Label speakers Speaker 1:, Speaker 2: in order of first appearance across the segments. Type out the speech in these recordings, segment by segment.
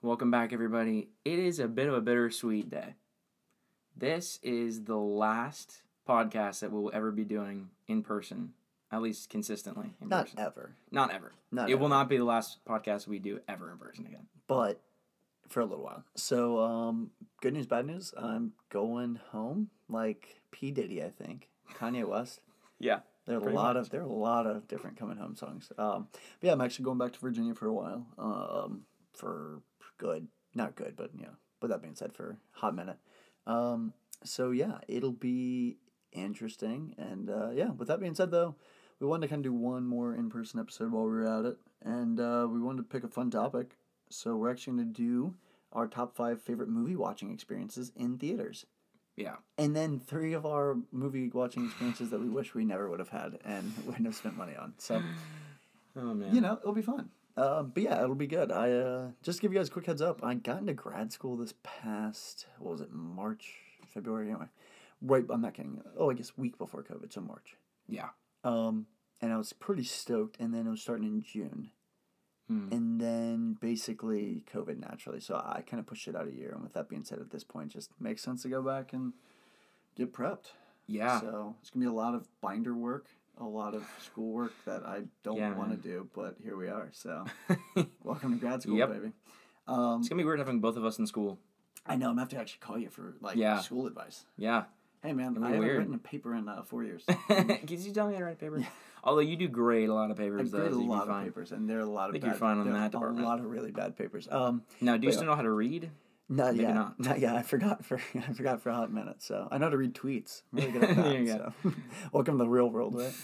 Speaker 1: Welcome back, everybody. It is a bit of a bittersweet day. This is the last podcast that we'll ever be doing in person, at least consistently in
Speaker 2: Not
Speaker 1: person.
Speaker 2: ever,
Speaker 1: Not ever.
Speaker 2: not
Speaker 1: it
Speaker 2: ever,
Speaker 1: will not be the last podcast we do ever in person again.
Speaker 2: but for a little while. So, um, good news, bad news. I'm going home, like P Diddy, I think, Kanye West.
Speaker 1: Yeah.
Speaker 2: There are a lot
Speaker 1: much.
Speaker 2: of there are a lot of different coming home songs. Um, but yeah, I'm actually going back to Virginia for a while. Um, for good, not good, but you know. With that being said, for a hot minute. Um, so yeah, it'll be interesting. And uh, yeah, with that being said, though, we wanted to kind of do one more in person episode while we were at it, and uh, we wanted to pick a fun topic. So we're actually going to do our top five favorite movie watching experiences in theaters
Speaker 1: Yeah.
Speaker 2: and then three of our movie watching experiences that we wish we never would have had and wouldn't have spent money on. So
Speaker 1: Oh, man.
Speaker 2: you know it'll be fun. Um, but yeah, it'll be good. I uh, just to give you guys a quick heads up. I got into grad school this past what was it March, February anyway. Right, I'm not kidding. Oh, I guess week before COVID, so March.
Speaker 1: Yeah.
Speaker 2: Um, and I was pretty stoked, and then it was starting in June,
Speaker 1: Hmm.
Speaker 2: and then basically COVID naturally. So I kind of pushed it out a year. And with that being said, at this point, just makes sense to go back and get prepped.
Speaker 1: Yeah.
Speaker 2: So it's gonna be a lot of binder work, a lot of schoolwork that I don't
Speaker 1: Yeah,
Speaker 2: want to do, but here we are. So welcome to grad school,
Speaker 1: Yep.
Speaker 2: baby. Um,
Speaker 1: it's going to be weird having both of us in school.
Speaker 2: I know I'm gonna have to actually call you for like
Speaker 1: Yeah.
Speaker 2: school advice.
Speaker 1: Yeah.
Speaker 2: Hey man, I haven't
Speaker 1: weird.
Speaker 2: written a paper in uh, four years.
Speaker 1: Can you tell me how to write papers? Although you do grade a lot of papers. I though.
Speaker 2: grade a
Speaker 1: so you'd be
Speaker 2: lot of
Speaker 1: fine.
Speaker 2: papers, and there are a lot of
Speaker 1: think
Speaker 2: bad,
Speaker 1: you're fine on that department.
Speaker 2: A lot of really bad papers. Um,
Speaker 1: Now, do you still know how to read?
Speaker 2: Not
Speaker 1: Maybe
Speaker 2: yet,
Speaker 1: not.
Speaker 2: not yet. I forgot for I forgot for a hot minute. So I know how to read tweets. I'm really good at that.
Speaker 1: There you go.
Speaker 2: so. Welcome to the real world, right?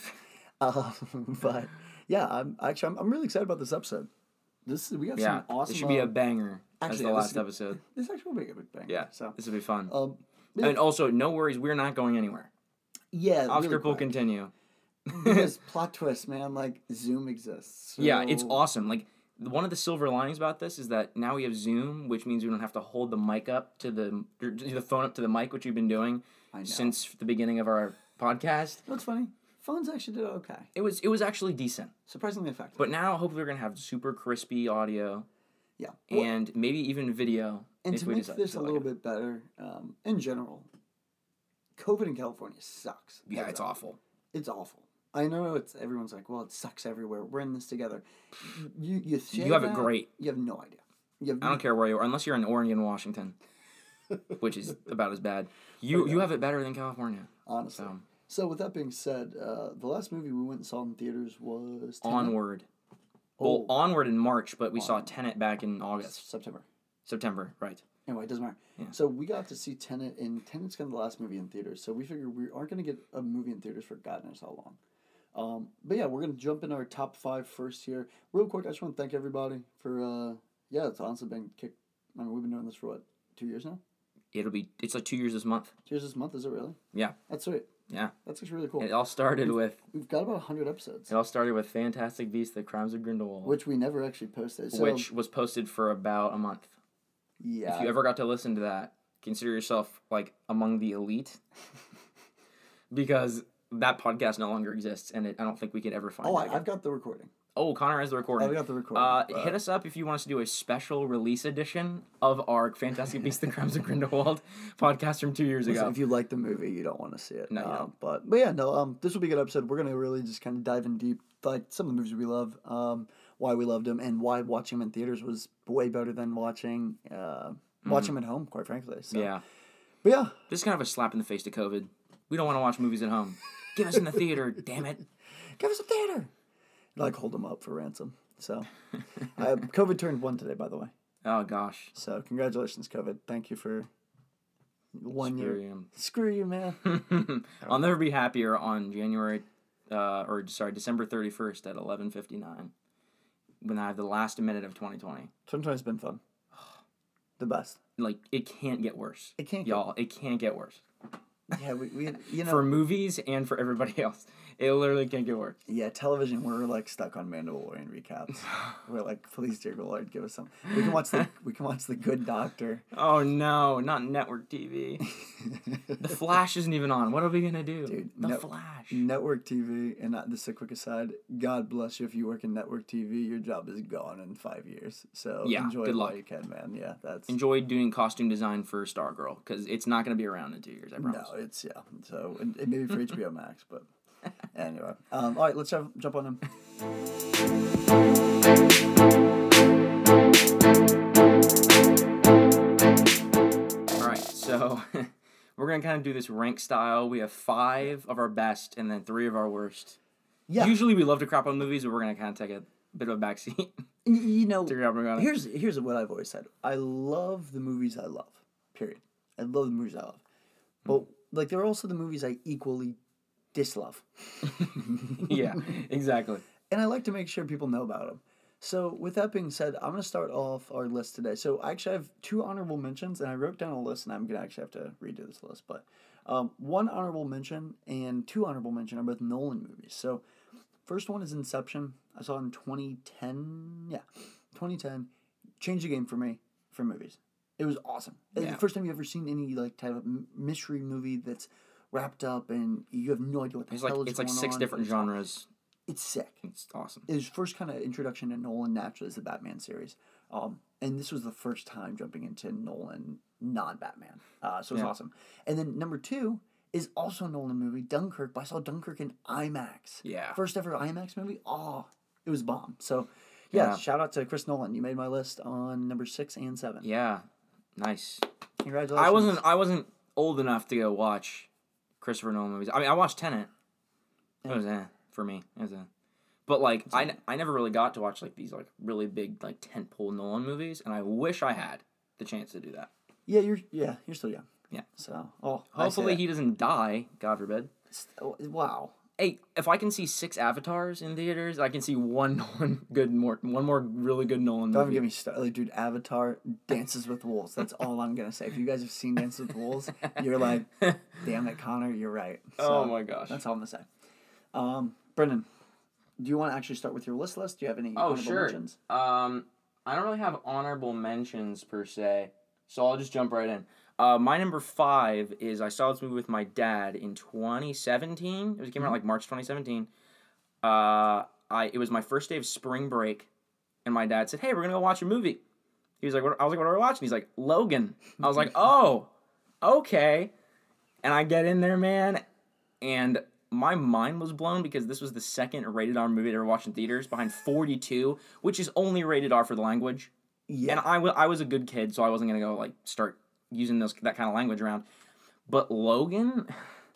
Speaker 2: Um, but yeah, I'm actually I'm, I'm really excited about this episode. This is, we have
Speaker 1: Yeah.
Speaker 2: some awesome.
Speaker 1: it should be a
Speaker 2: uh,
Speaker 1: banger as
Speaker 2: actually,
Speaker 1: the
Speaker 2: yeah,
Speaker 1: last
Speaker 2: is-
Speaker 1: episode.
Speaker 2: This actually will be a big bang.
Speaker 1: Yeah.
Speaker 2: So
Speaker 1: This will be fun.
Speaker 2: um, yeah,
Speaker 1: And also, no worries, we're not going anywhere.
Speaker 2: yeah,
Speaker 1: Off
Speaker 2: really
Speaker 1: will continue.
Speaker 2: because plot twist, man. Like Zoom exists.
Speaker 1: Yeah, it's awesome. Like one of the silver linings about this is that now we have Zoom, which means we don't have to hold the mic up to the the phone up to the mic, which we've been doing since the beginning of our podcast.
Speaker 2: What's funny? Phones actually did okay.
Speaker 1: It was it was actually decent,
Speaker 2: Surprisingly effective.
Speaker 1: but now hopefully we're gonna have super crispy audio
Speaker 2: yeah. Well,
Speaker 1: and maybe even video.
Speaker 2: and to make this
Speaker 1: to
Speaker 2: a little
Speaker 1: it.
Speaker 2: bit better, um, in general, COVID in California sucks.
Speaker 1: Yeah, it's
Speaker 2: up.
Speaker 1: awful.
Speaker 2: It's awful. I know it's everyone's like, well, it sucks everywhere. We're in this together. You you
Speaker 1: You have it
Speaker 2: that,
Speaker 1: great.
Speaker 2: You have no idea. You have
Speaker 1: I don't care where you are, unless you're in Oregon, Washington, which is about as bad. You you have it better than California.
Speaker 2: honestly.
Speaker 1: So
Speaker 2: So with that being said, uh, the last movie we went and saw in theaters was Tenet.
Speaker 1: onward.
Speaker 2: Oh,
Speaker 1: Well, onward in March, but we saw
Speaker 2: Onward.
Speaker 1: Tenet back in August,
Speaker 2: September.
Speaker 1: September, right?
Speaker 2: Anyway, it doesn't matter.
Speaker 1: Yeah.
Speaker 2: So we got to see Tenet, and Tenet's kind of the last movie in theaters. So we figured we aren't going to get a movie in theaters for God knows how long. Um, but yeah, we're going to jump in our top five first here. Real quick, I just want to thank everybody for, uh, yeah, it's honestly been kicked. I mean, we've been doing this for what, two years now?
Speaker 1: It'll be it's like two years this month.
Speaker 2: Two years this month, is it really?
Speaker 1: Yeah.
Speaker 2: That's sweet.
Speaker 1: Yeah.
Speaker 2: That's actually really cool.
Speaker 1: It all started with
Speaker 2: We've got about 100 episodes,
Speaker 1: it all started with Fantastic Beasts: The Crimes of Grindelwald,
Speaker 2: which we never actually posted. So,
Speaker 1: which was posted for about a month.
Speaker 2: yeah.
Speaker 1: If you ever got to listen to that, consider yourself like among the elite, because that podcast no longer exists, and it, I don't think we could ever find.
Speaker 2: oh,
Speaker 1: it
Speaker 2: I. I've got the recording.
Speaker 1: oh, Connor has the recording.
Speaker 2: I've got the recording.
Speaker 1: Uh, hit us up if you want us to do a special release edition of our Fantastic Beasts: The Crimes of Grindelwald podcast from two years
Speaker 2: Listen,
Speaker 1: ago.
Speaker 2: if you like the movie, you don't want to see it.
Speaker 1: No,
Speaker 2: Um. But but yeah, no. Um, this will be a good episode. We're gonna really just kind of dive in deep, like some of the movies we love, um, why we loved them, and why watching them in theaters was way better than watching uh, watching them at home. Quite frankly. So.
Speaker 1: Yeah,
Speaker 2: But yeah,
Speaker 1: this is kind of a slap in the face to COVID. We don't want to watch movies at home. Give us in the theater, damn it.
Speaker 2: give us a theater. Like hold them up for ransom. So, uh, COVID turned one today, by the way.
Speaker 1: Oh gosh.
Speaker 2: So congratulations, COVID. Thank you for one year.
Speaker 1: Screw
Speaker 2: Screw you, man.
Speaker 1: I'll never be happier on January, uh, or sorry, December thirty first at eleven fifty nine, when I have the last minute of twenty twenty.
Speaker 2: Sometimes it's been fun. The best.
Speaker 1: Like it can't get worse,
Speaker 2: It can't. Get,
Speaker 1: y'all. It can't get worse
Speaker 2: yeah, we, we you know
Speaker 1: for movies and for everybody else. It literally can't get worse.
Speaker 2: Yeah, television. We're like stuck on Mandalorian recaps. we're like, please, dear Lord, give us some. We can watch the we can watch the Good Doctor.
Speaker 1: Oh no, not network TV. the Flash isn't even on. What are we gonna do?
Speaker 2: Dude,
Speaker 1: the Flash.
Speaker 2: network TV, and not a quick aside. God bless you if you work in network TV. Your job is gone in five years. So
Speaker 1: Yeah,
Speaker 2: enjoy
Speaker 1: good luck.
Speaker 2: you can, man. Yeah, that's
Speaker 1: Enjoy doing costume design for Stargirl because it's not gonna be around in two years. I promise.
Speaker 2: no, it's yeah. So and, and maybe for HBO Max, but anyway. Um, all right, let's have, jump on them.
Speaker 1: All right, so we're gonna kind of do this rank style. We have five of our best and then three of our worst.
Speaker 2: Yeah,
Speaker 1: Usually we love to crap on movies, but we're gonna kind of take a bit of a backseat.
Speaker 2: you know,
Speaker 1: to crap on it.
Speaker 2: here's here's what I've always said. I love the movies I love. Period. I love the movies I love. But like there are also the movies I equally dislove.
Speaker 1: yeah, exactly.
Speaker 2: and I like to make sure people know about them. So, with that being said, I'm going to start off our list today. So, I actually have two honorable mentions, and I wrote down a list, and I'm going to actually have to redo this list. But um, one honorable mention and two honorable mention are both Nolan movies. So, first one is Inception. I saw it in 2010. Yeah, 2010. Changed the game for me for movies. It was awesome. It's the first time you ever seen any like type of mystery movie that's wrapped up and you have no idea what the
Speaker 1: It's
Speaker 2: hell
Speaker 1: like
Speaker 2: is
Speaker 1: it's like six
Speaker 2: on.
Speaker 1: different
Speaker 2: It's-
Speaker 1: genres.
Speaker 2: It's sick
Speaker 1: It's awesome.
Speaker 2: his first kind of introduction to Nolan naturally is the Batman series. Um, and this was the first time jumping into Nolan non Batman. Uh, so it was
Speaker 1: Yeah.
Speaker 2: awesome. And then number two is also a Nolan movie, Dunkirk, but I saw Dunkirk in IMAX.
Speaker 1: Yeah.
Speaker 2: First ever IMAX movie. Oh, it was bomb. So yeah,
Speaker 1: Yeah.
Speaker 2: shout out to Chris Nolan. You made my list on number six and seven.
Speaker 1: Yeah, nice.
Speaker 2: Congratulations.
Speaker 1: I wasn't I wasn't old enough to go watch Christopher Nolan movies. I mean, I watched Tenet. It was eh for me. It was eh. But like I, n- I never really got to watch like these like really big like tentpole Nolan movies, and I wish I had the chance to do that.
Speaker 2: Yeah, you're yeah, you're still young.
Speaker 1: Yeah.
Speaker 2: So oh I say
Speaker 1: Hopefully
Speaker 2: that.
Speaker 1: he doesn't die, God forbid.
Speaker 2: Oh, wow.
Speaker 1: Hey, if I can see six avatars in theaters, I can see one Nolan good more one more really good Nolan
Speaker 2: Don't even
Speaker 1: movie.
Speaker 2: get me started. Like, dude, Avatar, Dances with Wolves. That's all I'm gonna say. If you guys have seen Dances with Wolves, you're like, damn it, Connor, you're right.
Speaker 1: oh my gosh.
Speaker 2: That's all I'm gonna say. Um, Brendan, do you want to actually start with your list list? Do you have any
Speaker 1: Oh,
Speaker 2: honorable
Speaker 1: sure.
Speaker 2: mentions?
Speaker 1: Um, I don't really have honorable mentions per se, so I'll just jump right in. Uh, my number five is I saw this movie with my dad in 2017. It was came out like March 2017. Uh, I it was my first day of spring break, and my dad said, "Hey, we're gonna go watch a movie." He was like, what? "I was like, what are we watching?" He's like, "Logan." I was like, "Oh, okay." And I get in there, man, and my mind was blown because this was the second rated R movie I ever watched in theaters, behind 42, which is only rated R for the language.
Speaker 2: Yeah.
Speaker 1: And I wa- I was a good kid, so I wasn't gonna go like start using those that kind of language around. But Logan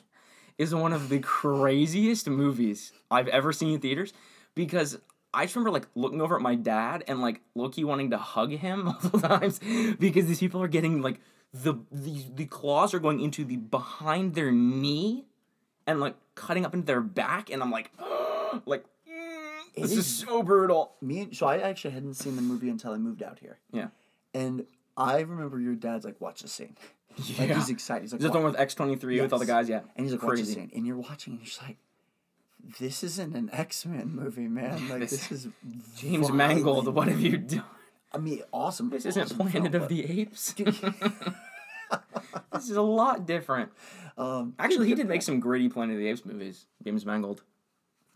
Speaker 1: is one of the craziest movies I've ever seen in theaters because I just remember like looking over at my dad and like low-key wanting to hug him multiple times because these people are getting like the the the claws are going into the behind their knee and like cutting up into their back and I'm like like mm, this is
Speaker 2: is-
Speaker 1: so brutal.
Speaker 2: Me, and- so I actually hadn't seen the movie until I moved out here.
Speaker 1: Yeah.
Speaker 2: And I remember your dad's like, watch the scene. Like
Speaker 1: Yeah.
Speaker 2: he's excited. He's like,
Speaker 1: Is the one with X twenty three with all the guys? Yeah,
Speaker 2: And he's like, watch the
Speaker 1: crazy.
Speaker 2: scene. And you're watching, and you're just like, this isn't an X Men movie, man. Like,
Speaker 1: This-
Speaker 2: this, is.
Speaker 1: James
Speaker 2: violent.
Speaker 1: Mangold, what have you done?
Speaker 2: I mean, awesome.
Speaker 1: This isn't Planet
Speaker 2: film,
Speaker 1: of the Apes. This is a lot different.
Speaker 2: um,
Speaker 1: Actually, he did make some gritty Planet of the Apes movies. James Mangold.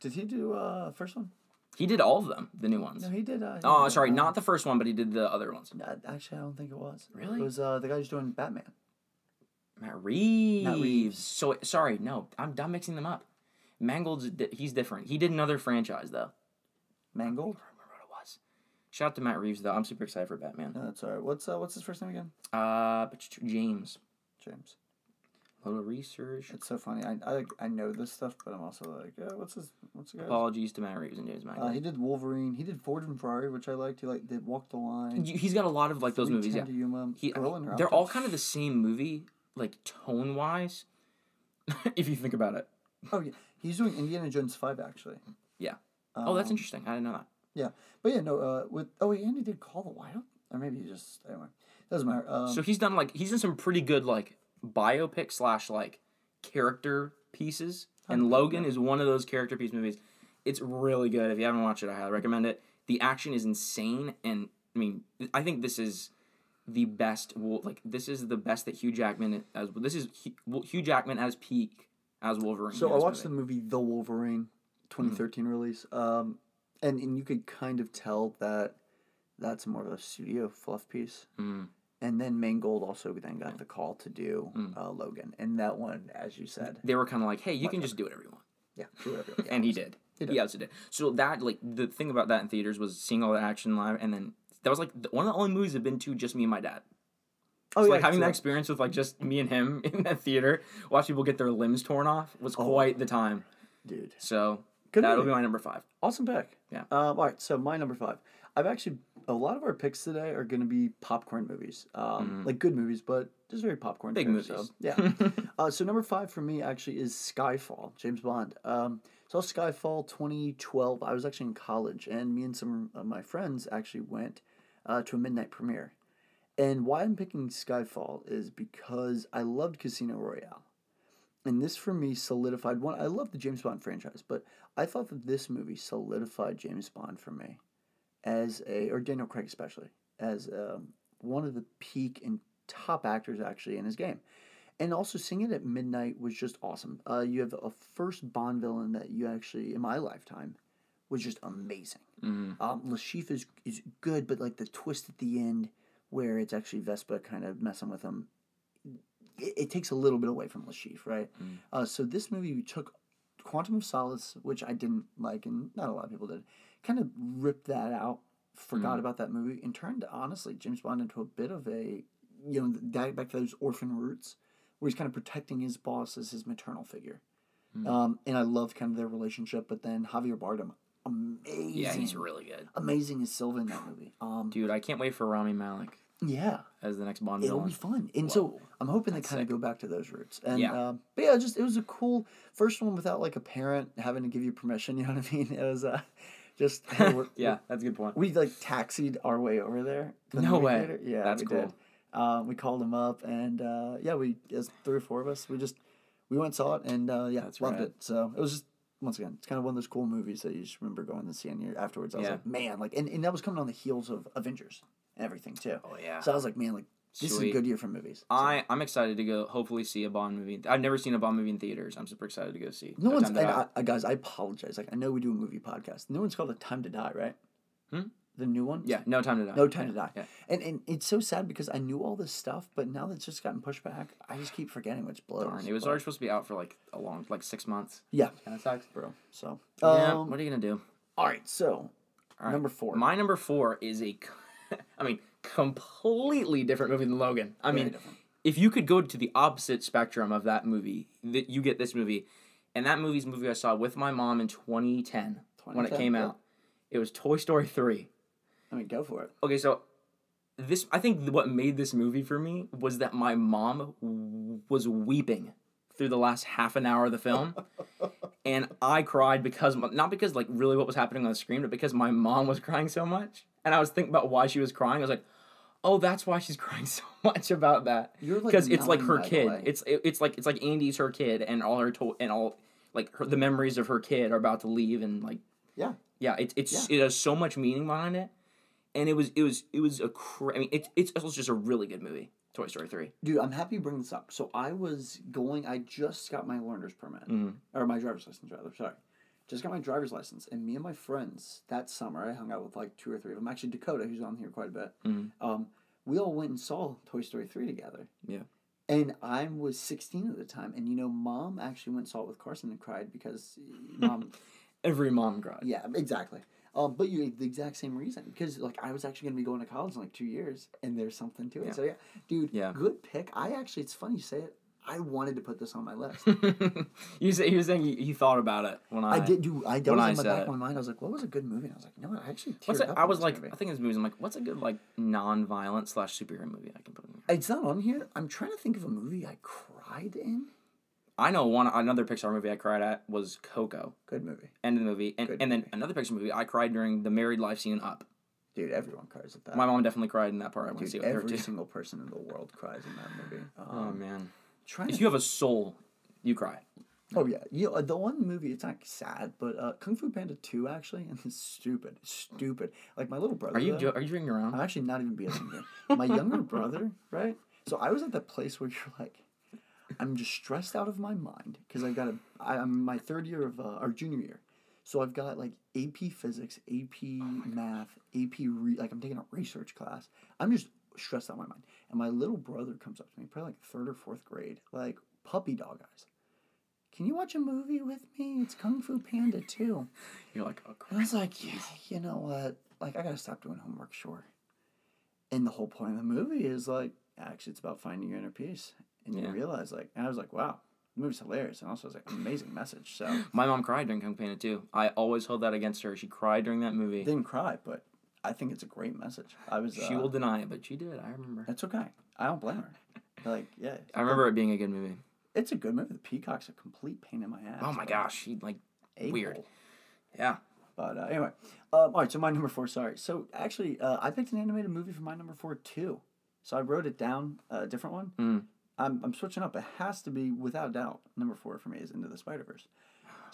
Speaker 2: Did he do uh first one?
Speaker 1: He did all of them, the new ones.
Speaker 2: No, he did. Uh, he
Speaker 1: Oh,
Speaker 2: did,
Speaker 1: sorry,
Speaker 2: uh,
Speaker 1: not the first one, but he did the other ones.
Speaker 2: Actually, I don't think it was.
Speaker 1: Really?
Speaker 2: It was uh the guy who's doing Batman.
Speaker 1: Matt Reeves.
Speaker 2: Matt Reeves.
Speaker 1: So sorry, no, I'm, I'm mixing them up. Mangold's he's different. He did another franchise though.
Speaker 2: Mangold.
Speaker 1: I don't remember what it was. Shout out to Matt Reeves though. I'm super excited for Batman.
Speaker 2: No, that's alright. What's uh what's his first name again?
Speaker 1: Uh, James.
Speaker 2: James.
Speaker 1: Little research.
Speaker 2: It's so funny. I I, I know this stuff, but I'm also like, uh, what's his what's the guy's?
Speaker 1: Apologies to Matt Reeves and James Mangold.
Speaker 2: Uh, he did Wolverine. He did Ford and Ferrari, which I liked. He like did Walk the Line.
Speaker 1: He's got a lot of like those movies. Yeah,
Speaker 2: Yuma,
Speaker 1: he,
Speaker 2: Girl in
Speaker 1: they're all kind of the same movie, like tone wise. if you think about it.
Speaker 2: Oh yeah, he's doing Indiana Jones five actually.
Speaker 1: Yeah. oh, that's
Speaker 2: Um,
Speaker 1: interesting. I didn't know that.
Speaker 2: Yeah, but yeah, no. Uh, with oh, and he did Call the Wild, or maybe he just anyway. Doesn't matter. Um,
Speaker 1: so he's done like he's done some pretty good like biopic slash like character pieces. And Logan is one of those character piece movies. It's really good. If you haven't watched it, I highly recommend it. The action is insane, and I mean, I think this is the best. Like this is the best that Hugh Jackman as this is Hugh- Jackman as peak as Wolverine.
Speaker 2: So I watched
Speaker 1: movie.
Speaker 2: the movie The Wolverine, 2013 release, um, and and you could kind of tell that that's more of a studio fluff piece.
Speaker 1: Mm.
Speaker 2: And then Mangold also then got the call to do
Speaker 1: Mm.
Speaker 2: uh, Logan, and that one, as you said,
Speaker 1: They were kind of like, "Hey, you can just do whatever you want,"
Speaker 2: yeah, do whatever. Yeah,
Speaker 1: and he did.
Speaker 2: He
Speaker 1: He,
Speaker 2: did.
Speaker 1: absolutely did. So that like the thing about that in theaters was seeing all the action live, and then that was like one of the only movies I've been to just me and my dad.
Speaker 2: Oh
Speaker 1: So,
Speaker 2: yeah,
Speaker 1: like having that experience with like just me and him in that theater, watch people get their limbs torn off was quite the time.
Speaker 2: dude.
Speaker 1: So
Speaker 2: Oh. Good
Speaker 1: that'll
Speaker 2: movie.
Speaker 1: be my number five.
Speaker 2: Awesome pick.
Speaker 1: Yeah.
Speaker 2: Um, all right, so my number five. I've actually a lot of our picks today are going to be popcorn movies, um, like good movies, but just very popcorn.
Speaker 1: Big movies.
Speaker 2: So, yeah. uh, so number five for me actually is Skyfall, James Bond. Um, saw Skyfall 2012. I was actually in college, and me and some of my friends actually went uh, to a midnight premiere. And why I'm picking Skyfall is because I loved Casino Royale. And this for me solidified one. I love the James Bond franchise, but I thought that this movie solidified James Bond for me as a, or Daniel Craig especially, as um, one of the peak and top actors actually in his game. And also seeing it at midnight was just awesome. Uh, you have a first Bond villain that you actually, in my lifetime, was just amazing.
Speaker 1: Mhm.
Speaker 2: Um, Le Chiffre is is good, but like the twist at the end where it's actually Vesper kind of messing with him, it, it takes a little bit away from Le Chiffre, right?
Speaker 1: Mm.
Speaker 2: Uh, so this movie took Quantum of Solace, which I didn't like, and not a lot of people did, kind of ripped that out, forgot about that movie, and turned honestly James Bond into a bit of a you know back to those orphan roots, where he's kind of protecting his boss as his maternal figure. Um, and I love kind of their relationship, but then Javier Bardem, amazing,
Speaker 1: Yeah, he's really good,
Speaker 2: amazing as Silva in that movie. Um,
Speaker 1: dude. I can't wait for Rami Malek
Speaker 2: yeah,
Speaker 1: as the next Bond
Speaker 2: it'll
Speaker 1: villain.
Speaker 2: be fun. And so I'm hoping they
Speaker 1: that's
Speaker 2: kind of go back to those roots. And
Speaker 1: Yeah.
Speaker 2: um, but yeah, just it was a cool first one without like a parent having to give you permission. You know what I mean? It was uh, just
Speaker 1: yeah, that's a good point.
Speaker 2: We like taxied our way over there. the
Speaker 1: No way.
Speaker 2: theater. Yeah,
Speaker 1: That's
Speaker 2: we
Speaker 1: cool.
Speaker 2: did. Uh, we called him up, and uh, yeah, we as three or four of us, we just we went saw it, and uh, yeah,
Speaker 1: That's
Speaker 2: loved
Speaker 1: rad.
Speaker 2: it. So it was just once again, it's kind of one of those cool movies that you just remember going to see and you afterwards. I was
Speaker 1: Yeah.
Speaker 2: like, man, like, and, and that was coming on the heels of Avengers and everything too.
Speaker 1: Oh yeah.
Speaker 2: So I was like, man, like this is a good year for movies. So-
Speaker 1: I I'm excited to go. Hopefully, see a Bond movie. I've never seen a Bond movie in theaters. I'm super excited to go see.
Speaker 2: No one's
Speaker 1: Time to Die.
Speaker 2: I, I, guys. I apologize. Like I know we do a movie podcast. No one's called it Time to Die, right?
Speaker 1: Hmm?
Speaker 2: The new one.
Speaker 1: yeah, no time to die.
Speaker 2: No Time
Speaker 1: Yeah,
Speaker 2: to Die.
Speaker 1: Yeah.
Speaker 2: And and it's so sad because I knew all this stuff, but now that it's just gotten pushed back, I just keep forgetting which blows.
Speaker 1: Darn, it was
Speaker 2: but-
Speaker 1: already supposed to be out for like a long, like six months.
Speaker 2: yeah,
Speaker 1: Kind of sucks.
Speaker 2: bro. So
Speaker 1: yeah.
Speaker 2: um,
Speaker 1: What are you gonna do?
Speaker 2: all right. So
Speaker 1: All right.
Speaker 2: number four.
Speaker 1: My number four is a. I mean, completely different movie than Logan. I
Speaker 2: Very
Speaker 1: mean,
Speaker 2: different.
Speaker 1: if you could go to the opposite spectrum of that movie, that you get this movie, and that movie's movie I saw with my mom in 2010, when it came
Speaker 2: yeah.
Speaker 1: out. It was Toy Story 3.
Speaker 2: I mean, go for it.
Speaker 1: Okay, so this I think what made this movie for me was that my mom w- was weeping through the last half an hour of the film. and I cried because not because like really what was happening on the screen, but because my mom was crying so much. And I was thinking about why she was crying. I was like, "Oh, that's why she's crying so much about that."
Speaker 2: You're, like,
Speaker 1: because it's like her kid. It's it, it's like it's like Andy's her kid, and all her to- and all like her, the memories of her kid are about to leave, and like
Speaker 2: Yeah.
Speaker 1: yeah, it's it's it has so much meaning behind it, and it was it was it was a cra- I mean it's it's it was just a really good movie. Toy Story three.
Speaker 2: Dude, I'm happy you bring this up. So I was going. I just got my learner's permit,
Speaker 1: Mhm.
Speaker 2: or my driver's license rather. Sorry, just got my driver's license, and me and my friends that summer, I hung out with like two or three of them. Actually, Dakota, who's on here quite a bit.
Speaker 1: Mhm.
Speaker 2: Um, we all went and saw Toy Story three together.
Speaker 1: Yeah.
Speaker 2: And I was 16 at the time, and you know, mom actually went and saw it with Carson and cried because mom.
Speaker 1: Every mom cried.
Speaker 2: yeah, exactly. Um, but you the exact same reason because like I was actually gonna be going to college in like two years, and there's something to it.
Speaker 1: Yeah.
Speaker 2: So yeah, dude,
Speaker 1: Yeah.
Speaker 2: good pick. I actually, it's funny you say it. I wanted to put this on my list.
Speaker 1: you say you were saying you, you thought about it when I,
Speaker 2: I did do. I that
Speaker 1: when
Speaker 2: was
Speaker 1: I
Speaker 2: in my
Speaker 1: said
Speaker 2: back
Speaker 1: it.
Speaker 2: of my mind. I was like, "What was a good movie?" And I was like, no. I actually
Speaker 1: What's it? I was like,
Speaker 2: movie.
Speaker 1: I think in this movie, I'm like, what's a good like non-violent slash superhero movie I can put in here?
Speaker 2: It's not on here. I'm trying to think of a movie I cried in.
Speaker 1: I know one another Pixar movie I cried at was Coco.
Speaker 2: Good movie,
Speaker 1: End of the movie, and,
Speaker 2: Good
Speaker 1: and then another Pixar movie I cried during the married life scene in Up.
Speaker 2: dude. Everyone cries at that.
Speaker 1: My mom definitely cried in that part. I want to see it
Speaker 2: every single person in the world cries in that movie.
Speaker 1: Oh
Speaker 2: Um,
Speaker 1: man!
Speaker 2: Trying
Speaker 1: If
Speaker 2: to
Speaker 1: you have a soul, you cry.
Speaker 2: Oh yeah, you know, the one movie it's not sad, but uh, Kung Fu Panda two actually, and it's stupid, stupid. Like my little brother.
Speaker 1: Are you
Speaker 2: though-
Speaker 1: are you joking around?
Speaker 2: I'm actually not even being here. My younger brother, right? So I was at that place where you're like, I'm just stressed out of my mind because I've got a, I, I'm my third year of uh, our junior year, so I've got like AP Physics, AP Math, AP re- like I'm taking a research class. I'm just stressed out my mind, and my little brother comes up to me, probably like third or fourth grade, like puppy dog eyes. Can you watch a movie with me? It's Kung Fu Panda 2.
Speaker 1: You're like, oh,
Speaker 2: I was like, yeah, you know what? Like, I gotta stop doing homework, sure. And the whole point of the movie is like, actually, it's about finding your inner peace. And you
Speaker 1: Yeah.
Speaker 2: realize, like, and I was like, wow, the movie's hilarious. And also, it's like an amazing message. So,
Speaker 1: My mom cried during Kung Fu Panda too. I always hold that against her. She cried during that movie.
Speaker 2: didn't cry, but I think it's a great message. I was,
Speaker 1: She
Speaker 2: uh,
Speaker 1: will deny it, but she did. I remember.
Speaker 2: That's okay. I don't blame her. Like, yeah.
Speaker 1: I remember it being a good movie.
Speaker 2: It's a good movie. The Peacock's a complete pain in my ass.
Speaker 1: Oh my gosh, she like
Speaker 2: a-hole.
Speaker 1: weird. yeah.
Speaker 2: But uh, anyway, um, all right. So my number four. Sorry. So actually, uh, I picked an animated movie for my number four too. So I wrote it down, uh, a different one.
Speaker 1: Mm.
Speaker 2: I'm I'm switching up. It has to be without doubt. Number four for me is Into the Spider Verse.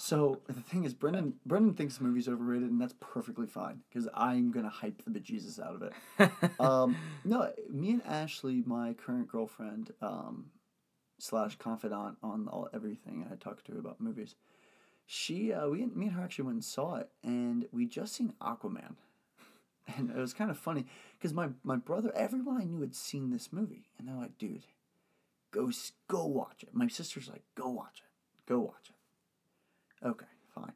Speaker 2: So the thing is, Brendan Brendan thinks the movie's overrated, and that's perfectly fine because I'm gonna hype the bejesus out of it. um, no, me and Ashley, my current girlfriend, um, slash confidant on all everything I talk to about movies. She, uh, we, me and her actually went and saw it, and we just seen Aquaman, and it was kind of funny because my my brother, everyone I knew had seen this movie, and they're like, "Dude, go go watch it." My sister's like, "Go watch it, go watch it." Okay, fine.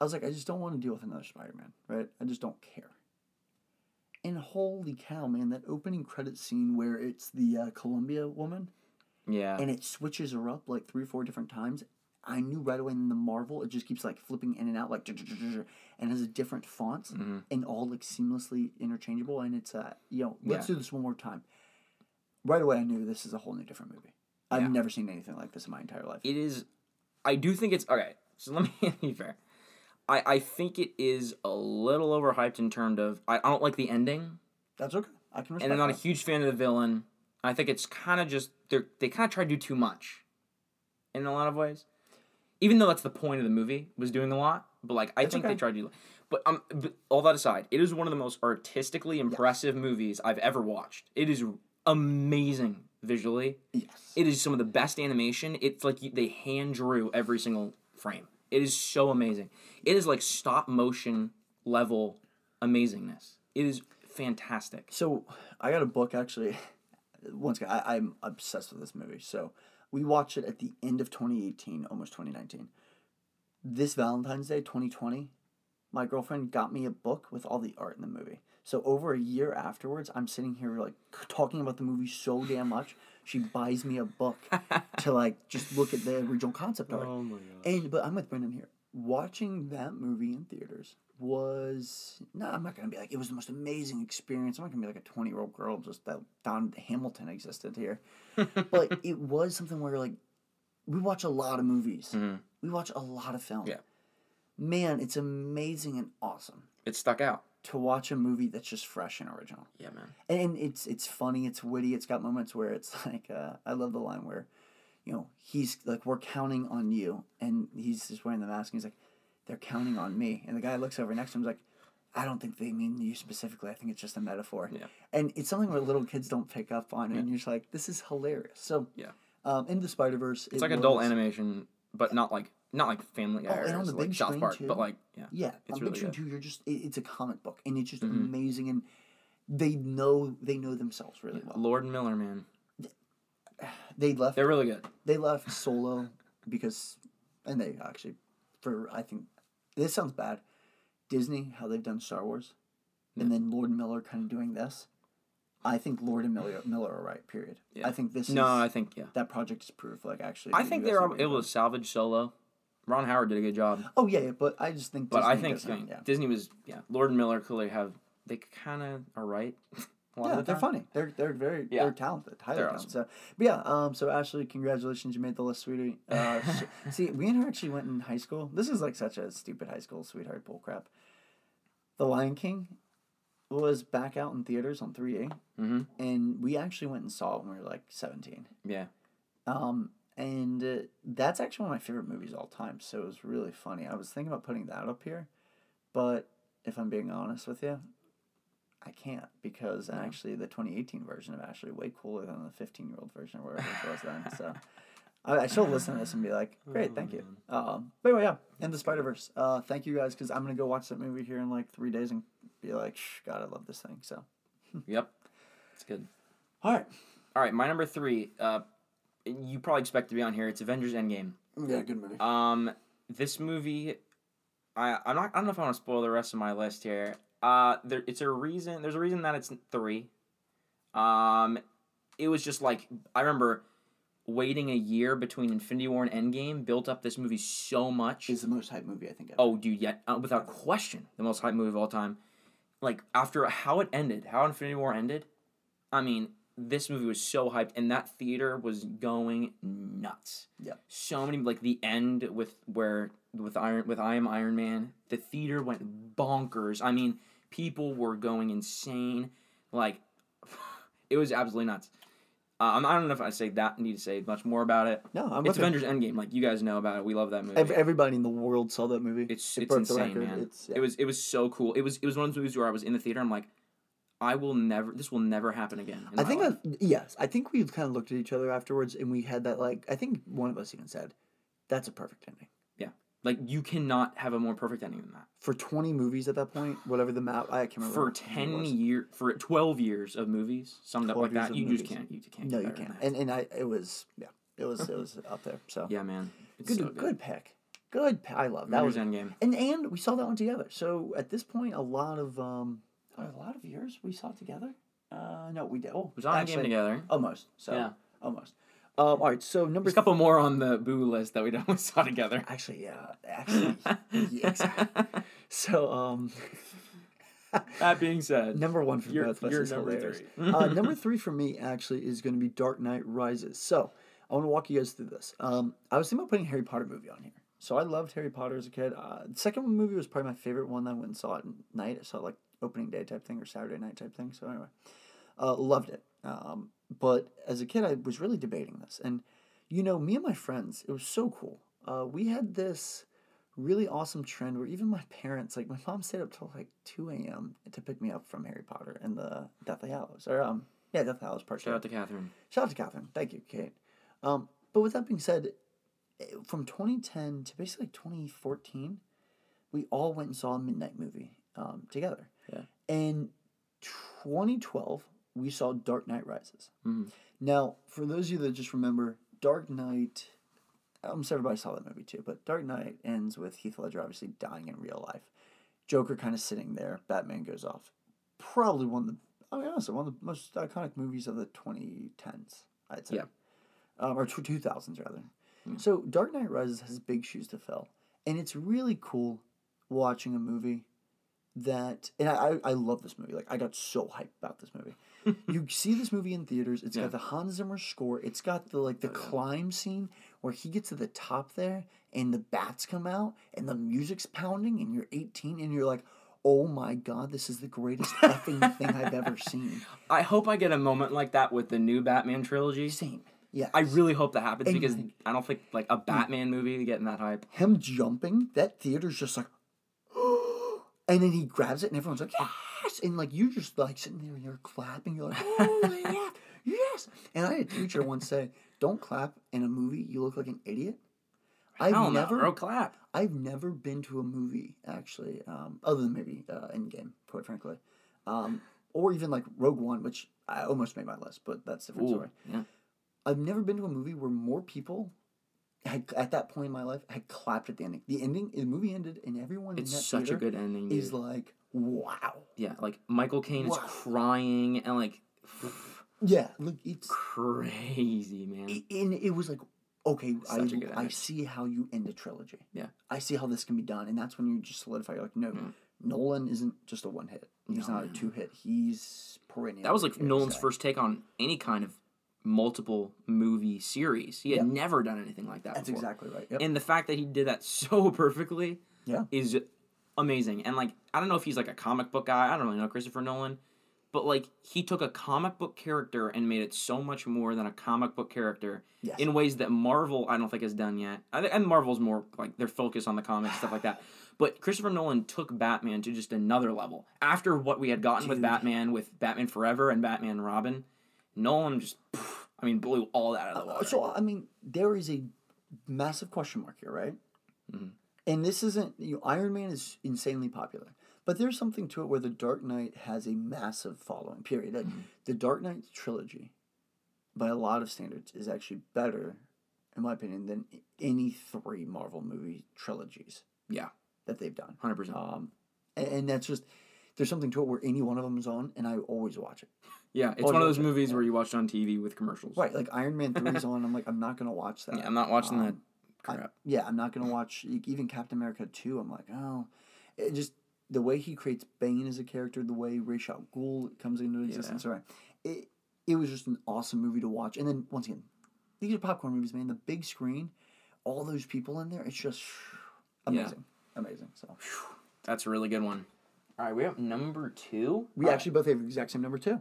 Speaker 2: I was like, I just don't want to deal with another Spider Man, right? I just don't care. And holy cow, man, that opening credit scene where it's the uh, Columbia woman
Speaker 1: yeah.
Speaker 2: and it switches her up like three or four different times. I knew right away in the Marvel, it just keeps like flipping in and out, like and has a different fonts
Speaker 1: Mhm.
Speaker 2: and all like seamlessly interchangeable. And it's uh, you know, let's
Speaker 1: Yeah.
Speaker 2: do this one more time. Right away, I knew this is a whole new different movie. I've
Speaker 1: Yeah.
Speaker 2: never seen anything like this in my entire life.
Speaker 1: it is I do think it's okay. So let me be fair. I, I think it is a little overhyped in terms of I, I don't like the ending,
Speaker 2: That's okay. I can respect
Speaker 1: and I'm not a huge fan of the villain. I think it's kind of just they they kind of try to do too much, in a lot of ways. Even though that's the point of the movie was doing a lot, but like I
Speaker 2: It's
Speaker 1: think
Speaker 2: okay.
Speaker 1: they tried to. do But um, but all that aside, it is one of the most artistically impressive movies I've ever watched. It is amazing visually.
Speaker 2: yes.
Speaker 1: It is some of the best animation. It's like they hand drew every single frame. It is so amazing. It is like stop motion level amazingness. It is fantastic.
Speaker 2: So I got a book actually. Once again, I, I'm obsessed with this movie. So we watched it at the end of 2018, almost 2019. This Valentine's Day, 2020, my girlfriend got me a book with all the art in the movie. So over a year afterwards, I'm sitting here like talking about the movie so damn much. She buys me a book to like just look at the original concept art.
Speaker 1: Oh my god.
Speaker 2: And but I'm with Brendan here. Watching that movie in theaters was no, I'm not gonna be like it was the most amazing experience. I'm not gonna be like a 20 year old girl just that found Hamilton existed here. but it was something where like we watch a lot of movies.
Speaker 1: Mhm.
Speaker 2: We watch a lot of film.
Speaker 1: Yeah.
Speaker 2: Man, it's amazing and awesome
Speaker 1: It stuck out.
Speaker 2: To watch a movie that's just fresh and original.
Speaker 1: Yeah, man.
Speaker 2: And it's it's funny, it's witty, it's got moments where it's like uh, I love the line where, you know, he's like, We're counting on you and he's just wearing the mask and he's like, They're counting on me and the guy looks over next to him and is like, I don't think they mean you specifically. I think it's just a metaphor.
Speaker 1: Yeah.
Speaker 2: And it's something where little kids don't pick up on it and you're just like, This is hilarious. So
Speaker 1: Yeah.
Speaker 2: um in the Spider Verse
Speaker 1: It's like adult animation, but not like not like Family Guy
Speaker 2: Oh, and
Speaker 1: or
Speaker 2: on the
Speaker 1: like
Speaker 2: big
Speaker 1: South Park,
Speaker 2: too.
Speaker 1: but like yeah.
Speaker 2: Yeah,
Speaker 1: It's
Speaker 2: on
Speaker 1: really
Speaker 2: Big Screen
Speaker 1: good.
Speaker 2: too. You're just it, it's a comic book, and it's just
Speaker 1: Mhm.
Speaker 2: amazing, and they know they know themselves really well.
Speaker 1: Lord Miller, man,
Speaker 2: They left
Speaker 1: they're really good.
Speaker 2: they left Solo because, and they actually, for I think, this sounds bad. Disney, how they've done Star Wars, and then Lord Miller kind of doing this. I think Lord and Miller Miller are right. Period.
Speaker 1: Yeah.
Speaker 2: I think this is
Speaker 1: No,
Speaker 2: is
Speaker 1: I think yeah.
Speaker 2: that project is proof. Like actually,
Speaker 1: I think
Speaker 2: they're
Speaker 1: able to salvage Solo. Ron Howard did a good job.
Speaker 2: Oh yeah, yeah, but I just think.
Speaker 1: but I
Speaker 2: Disney
Speaker 1: think
Speaker 2: doesn't- yeah.
Speaker 1: Disney was yeah. Lord and Miller clearly have they kind of are right.
Speaker 2: Yeah,
Speaker 1: the
Speaker 2: they're funny. They're they're very
Speaker 1: Yeah.
Speaker 2: they're talented, highly
Speaker 1: They're
Speaker 2: talented. So, but yeah, um, so Ashley, congratulations, you made the list, sweetie. Uh, sh- see, we and her actually went in high school. This is like such a stupid high school sweetheart bull crap. The Lion King was back out in theaters on three D,
Speaker 1: Mm-hmm.
Speaker 2: and we actually went and saw it when we were like seventeen.
Speaker 1: Yeah.
Speaker 2: Um, and uh, that's actually one of my favorite movies of all time. So it was really funny. I was thinking about putting that up here, but if I'm being honest with you, I can't because actually the 2018 version of actually way cooler than the 15 year old version or whatever it was then. So I, I still listen to this and be like, great, thank you. Um, but anyway, yeah, and the Spider Verse. Uh, thank you guys because I'm gonna go watch that movie here in like three days and be like, Shh, God, I love this thing. So
Speaker 1: Yep, it's good.
Speaker 2: all right,
Speaker 1: All right, my number three. Uh, you probably expect to be on here. It's Avengers Endgame.
Speaker 2: yeah, good movie.
Speaker 1: Um, this movie, I I'm not. I don't know if I want to spoil the rest of my list here. Uh, there it's a reason. There's a reason that it's three. Um, it was just like I remember waiting a year between Infinity War and Endgame built up this movie so much.
Speaker 2: It's the most hype movie I think. Ever.
Speaker 1: Oh, dude, yeah, uh, without question, the most hype movie of all time. Like after how it ended, how Infinity War ended, I mean, this movie was so hyped, and that theater was going nuts.
Speaker 2: Yeah.
Speaker 1: So many like the end with where with Iron with I am Iron Man, the theater went bonkers. I mean, people were going insane. Like, it was absolutely nuts. Uh, I'm- don't know if I say that need to say much more about it.
Speaker 2: no, I'm
Speaker 1: It's. Avengers Endgame, like you guys know about it. We love that movie.
Speaker 2: Ev- Everybody in the world saw that movie.
Speaker 1: It's
Speaker 2: It
Speaker 1: it's insane, man.
Speaker 2: It's- yeah.
Speaker 1: It was it was so cool. It was it was one of those movies where I was in the theater. I'm like, I will never. This will never happen again.
Speaker 2: I think
Speaker 1: life.
Speaker 2: that, yes, I think we kind of looked at each other afterwards, and we had that like I think one of us even said, "That's a perfect ending."
Speaker 1: Yeah, like you cannot have a more perfect ending than that.
Speaker 2: For twenty movies at that point, whatever the map, I can't remember.
Speaker 1: For
Speaker 2: what movie it
Speaker 1: ten
Speaker 2: was.
Speaker 1: year for twelve years of movies summed up like that, you
Speaker 2: movies.
Speaker 1: just can't. You can't.
Speaker 2: No, you can't. And and I it was yeah, it was it was up there. So
Speaker 1: yeah, man. It's
Speaker 2: good,
Speaker 1: so
Speaker 2: good pick, good. Pick. I love that
Speaker 1: Avengers
Speaker 2: was
Speaker 1: Endgame.
Speaker 2: and and we saw that one together. So at this point, a lot of um, a lot of years we saw together. Uh, no, we did. Oh,
Speaker 1: We saw a game together.
Speaker 2: Almost. So
Speaker 1: Yeah.
Speaker 2: almost. Um, all right. So number
Speaker 1: There's a couple more on the boo list that we definitely saw together.
Speaker 2: Actually, yeah. Actually, yeah, exactly. So, um,
Speaker 1: that being said,
Speaker 2: number one for
Speaker 1: You're-
Speaker 2: both of us is
Speaker 1: number
Speaker 2: hilarious.
Speaker 1: three.
Speaker 2: uh, number three for me actually is going to be Dark Knight Rises. So, I want to walk you guys through this. Um, I was thinking about putting a Harry Potter movie on here. So I loved Harry Potter as a kid. Uh, the second movie was probably my favorite one. that I went and saw it at night. I saw it like opening day type thing or Saturday night type thing. So anyway, uh, loved it. Um, but as a kid, I was really debating this, and you know, me and my friends, it was so cool. Uh, we had this really awesome trend where even my parents, like my mom, stayed up till like two a.m. to pick me up from Harry Potter and the Deathly Hallows, or um, yeah, Deathly Hallows Part Two.
Speaker 1: shout out to Catherine.
Speaker 2: Shout out to Catherine. Thank you, Kate. Um, but with that being said, eh, from 2010 to basically 2014, we all went and saw a midnight movie um, together.
Speaker 1: Yeah.
Speaker 2: And 2012, we saw Dark Knight Rises.
Speaker 1: Mhm.
Speaker 2: Now, for those of you that just remember, Dark Knight, I'm sure everybody saw that movie too, but Dark Knight ends with Heath Ledger obviously dying in real life. Joker kind of sitting there, Batman goes off. Probably one of the, I mean, honestly, one of the most iconic movies of the 2010s, I'd say.
Speaker 1: Yeah.
Speaker 2: Um, or tw- 2000s, rather.
Speaker 1: Mm.
Speaker 2: So, Dark Knight Rises has big shoes to fill. And it's really cool watching a movie that and I, I love this movie. Like I got so hyped about this movie. you see this movie in theaters. It's
Speaker 1: Yeah.
Speaker 2: got the Hans Zimmer score. It's got the like the
Speaker 1: Oh, yeah.
Speaker 2: climb scene where he gets to the top there and the bats come out and the music's pounding and you're 18 and you're like, oh my god, this is the greatest effing thing I've ever seen.
Speaker 1: I hope I get a moment like that with the new Batman trilogy.
Speaker 2: Same. Yeah.
Speaker 1: I really hope that happens
Speaker 2: And
Speaker 1: because I don't think like a mm. Batman movie getting that hype.
Speaker 2: him jumping, that theater's just like, and then he grabs it, and everyone's like, yes, and like you just like sitting there and you're clapping, you're like, oh yeah, yes. And I had a teacher once say, don't clap in a movie, you look like an idiot. I've
Speaker 1: Hell
Speaker 2: never,
Speaker 1: bro, clap.
Speaker 2: I've never been to a movie actually, um, other than maybe uh, Endgame, quite frankly, um, or even like Rogue One, which I almost made my list, but that's a different
Speaker 1: Ooh,
Speaker 2: story.
Speaker 1: yeah.
Speaker 2: I've never been to a movie where more people had at that point in my life had clapped at the ending. The ending, the movie ended, and everyone
Speaker 1: It's
Speaker 2: in that
Speaker 1: such a good ending,
Speaker 2: is
Speaker 1: dude.
Speaker 2: like, wow.
Speaker 1: Yeah, like Michael Caine is crying and like
Speaker 2: Yeah, look, it's
Speaker 1: crazy, man.
Speaker 2: it, and it was like, okay, I,
Speaker 1: Such a good
Speaker 2: I see how you end a trilogy.
Speaker 1: Yeah.
Speaker 2: I see how this can be done, and that's when you just solidify. You're like, no,
Speaker 1: Mm.
Speaker 2: Nolan isn't just a one hit. He's
Speaker 1: No,
Speaker 2: not a two hit. He's perennial.
Speaker 1: That was like Nolan's first take on any kind of multiple movie series. He had
Speaker 2: Yep.
Speaker 1: never done anything like that
Speaker 2: That's
Speaker 1: before.
Speaker 2: exactly right. Yep.
Speaker 1: And the fact that he did that so perfectly
Speaker 2: Yeah.
Speaker 1: is amazing. And like I don't know if he's like a comic book guy. I don't really know Christopher Nolan, but like he took a comic book character and made it so much more than a comic book character
Speaker 2: Yes.
Speaker 1: in ways that Marvel I don't think has done yet. I think and Marvel's more like their focus on the comics stuff like that. But Christopher Nolan took Batman to just another level. After what we had gotten with Batman, with Batman Forever and Batman Robin, Nolan just, I mean, blew all that out of the water.
Speaker 2: So I mean, there is a massive question mark here, right?
Speaker 1: Mm-hmm.
Speaker 2: And this isn't you know, Iron Man is insanely popular, but there's something to it where the Dark Knight has a massive following. Period. Like,
Speaker 1: Mm-hmm.
Speaker 2: The Dark Knight trilogy, by a lot of standards, is actually better, in my opinion, than any three Marvel movie trilogies
Speaker 1: yeah,
Speaker 2: that they've done.
Speaker 1: hundred percent.
Speaker 2: Um, and, and that's just there's something to it where any one of them is on, and I always watch it.
Speaker 1: Yeah, it's one of
Speaker 2: yeah,
Speaker 1: those
Speaker 2: yeah,
Speaker 1: movies where you watch on TV with commercials.
Speaker 2: Right, like Iron Man three is on. I'm like, I'm not gonna watch that.
Speaker 1: Yeah, I'm not watching that
Speaker 2: Um, I-
Speaker 1: crap.
Speaker 2: yeah, I'm not gonna watch e- even Captain America two. I'm like, oh, it just the way he creates Bane as a character, the way Ra's al Ghul comes into existence. Right, it it was just an awesome movie to watch. And then once again, these are popcorn movies, man. The big screen, all those people in there, it's just amazing, amazing. So
Speaker 1: That's a really good one. All right, we have number two.
Speaker 2: we
Speaker 1: All right.
Speaker 2: actually both have the exact same number two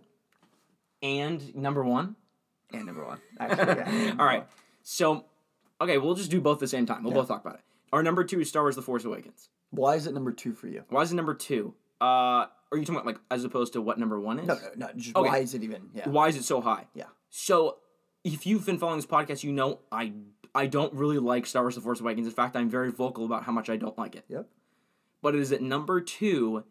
Speaker 1: and number one.
Speaker 2: and number one. Actually, yeah.
Speaker 1: All right. So, okay, we'll just do both at the same time. We'll
Speaker 2: Yeah.
Speaker 1: both talk about it. Our number two is Star Wars: The Force Awakens.
Speaker 2: Why is it number two for you?
Speaker 1: Why is it number two? Uh, are you talking about like as opposed to what number one is?
Speaker 2: No, no, no. Just
Speaker 1: Okay.
Speaker 2: why is it even? Yeah.
Speaker 1: Why is it so high?
Speaker 2: Yeah.
Speaker 1: So, if you've been following this podcast, you know I I don't really like Star Wars: The Force Awakens. In fact, I'm very vocal about how much I don't like it.
Speaker 2: Yep.
Speaker 1: But it is at number two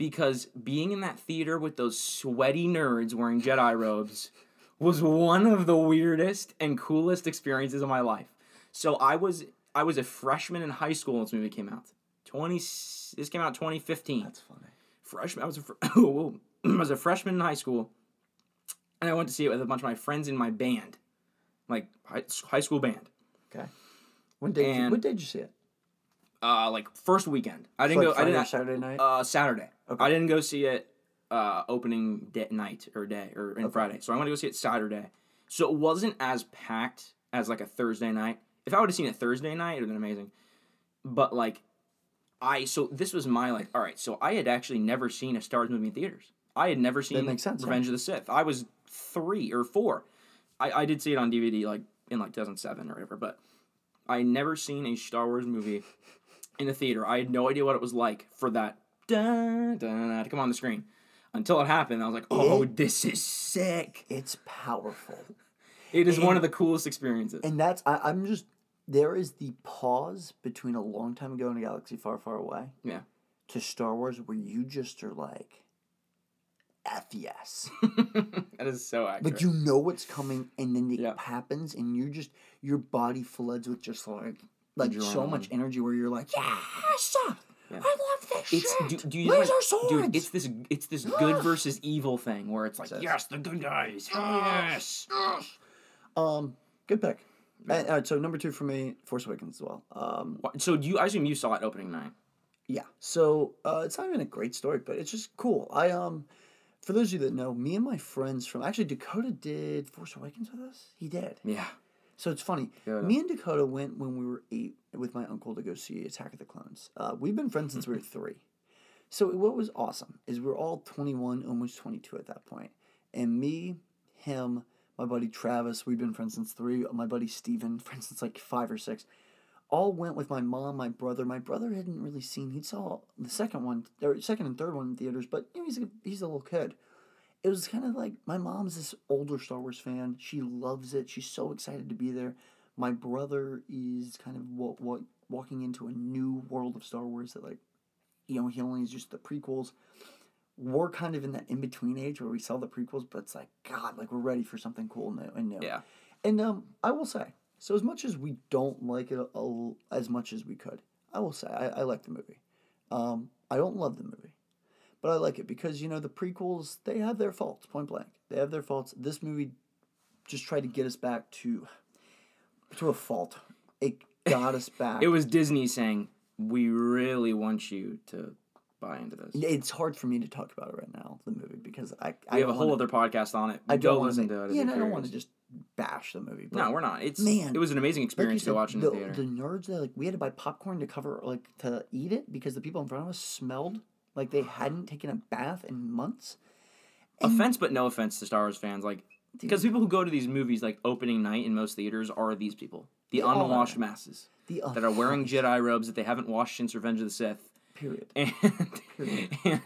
Speaker 1: because being in that theater with those sweaty nerds wearing Jedi robes was one of the weirdest and coolest experiences of my life. So I was I was a freshman in high school when this movie came out. Twenty this came out twenty fifteen
Speaker 2: That's funny.
Speaker 1: freshman. I was a fr- I was a freshman in high school, and I went to see it with a bunch of my friends in my band, like high, school band.
Speaker 2: Okay. When did you,
Speaker 1: And-
Speaker 2: when did you see it?
Speaker 1: Uh, like first weekend. I didn't
Speaker 2: Like
Speaker 1: go. I
Speaker 2: Friday or
Speaker 1: didn't.
Speaker 2: Saturday night.
Speaker 1: Uh, Saturday.
Speaker 2: Okay.
Speaker 1: I didn't go see it. Uh, opening day, night or day or in Friday. So I went to go see it Saturday. So it wasn't as packed as like a Thursday night. If I would have seen it Thursday night, it would have been amazing. But like, I so this was my like. All right, so I had actually never seen a Star Wars movie in theaters. I had never seen
Speaker 2: makes sense, yeah.
Speaker 1: Revenge of the Sith. I was three or four. I, I did see it on DVD like in like 2007 or whatever, but I had never seen a Star Wars movie in a theater. I had no idea what it was like for that da, da, to come on the screen. Until it happened, I was like, "Oh, oh this is sick!
Speaker 2: it's powerful,
Speaker 1: It is one of the coolest experiences."
Speaker 2: and that's I, I'm just there is the pause between a long time ago in a galaxy far, far away
Speaker 1: Yeah,
Speaker 2: to Star Wars where you just are like, f yes,
Speaker 1: that is so accurate.
Speaker 2: like you know what's coming, and then it
Speaker 1: Yeah.
Speaker 2: happens, and you just your body floods with just like like so much energy where you're like, yes,
Speaker 1: Yeah.
Speaker 2: I love this
Speaker 1: it's
Speaker 2: shit.
Speaker 1: do, do you
Speaker 2: Laser
Speaker 1: know,
Speaker 2: swords.
Speaker 1: dude? It's this it's this good versus evil thing where it's like,
Speaker 2: Says-
Speaker 1: yes, the good guys, yes.
Speaker 2: um, good pick. And, all right, so number two for me, Force Awakens as well. Um,
Speaker 1: So do you? I assume you saw it opening night.
Speaker 2: Yeah. So uh, it's not even a great story, but it's just cool. I um, for those of you that know, me and my friends from actually Dakota did Force Awakens with us. He did.
Speaker 1: Yeah,
Speaker 2: So it's funny.
Speaker 1: Dakota.
Speaker 2: Me and Dakota went when we were eight with my uncle to go see Attack of the Clones. Uh, we've been friends since we were three. So what was awesome is we are all twenty one, almost twenty two at that point. and me, him, my buddy Travis, we've been friends since three. My buddy Steven, friends since like five or six all went with my mom, my brother. My brother hadn't really seen. He saw the second one, or second and third one in theaters, but you know, he's a, he's a little kid. It was kind of like my mom's this older Star Wars fan. She loves it. She's so excited to be there. My brother is kind of what what walking into a new world of Star Wars that like, you know, he only is just the prequels. We're kind of in that in between age where we saw the prequels, but it's like God, like we're ready for something cool new and new.
Speaker 1: yeah.
Speaker 2: And um, I will say, so as much as we don't like it a, a- as much as we could, I will say I, I like the movie. Um, I don't love the movie, but I like it because you know the prequels they have their faults. Point blank, they have their faults. This movie just tried to get us back to to a fault. It got us back.
Speaker 1: It was Disney saying, "We really want you to buy into this."
Speaker 2: It's hard for me to talk about it right now, the movie, because I I
Speaker 1: We have a whole
Speaker 2: wanna-
Speaker 1: other podcast on it.
Speaker 2: I don't want
Speaker 1: listen
Speaker 2: to.
Speaker 1: it.
Speaker 2: Yeah, I don't want to just bash the movie. But
Speaker 1: No, we're not. It's
Speaker 2: Man,
Speaker 1: It was an amazing
Speaker 2: like you
Speaker 1: experience to watch in
Speaker 2: the,
Speaker 1: the theater.
Speaker 2: the nerds that like we had to buy popcorn to cover like to eat it because the people in front of us smelled like they hadn't taken a bath in months.
Speaker 1: offense, but no offense to Star Wars fans, like because people who go to these movies like opening night in most theaters are these people, the unwashed masses
Speaker 2: the
Speaker 1: that are wearing Jedi robes that they haven't washed since Revenge of the Sith,
Speaker 2: period.
Speaker 1: and and,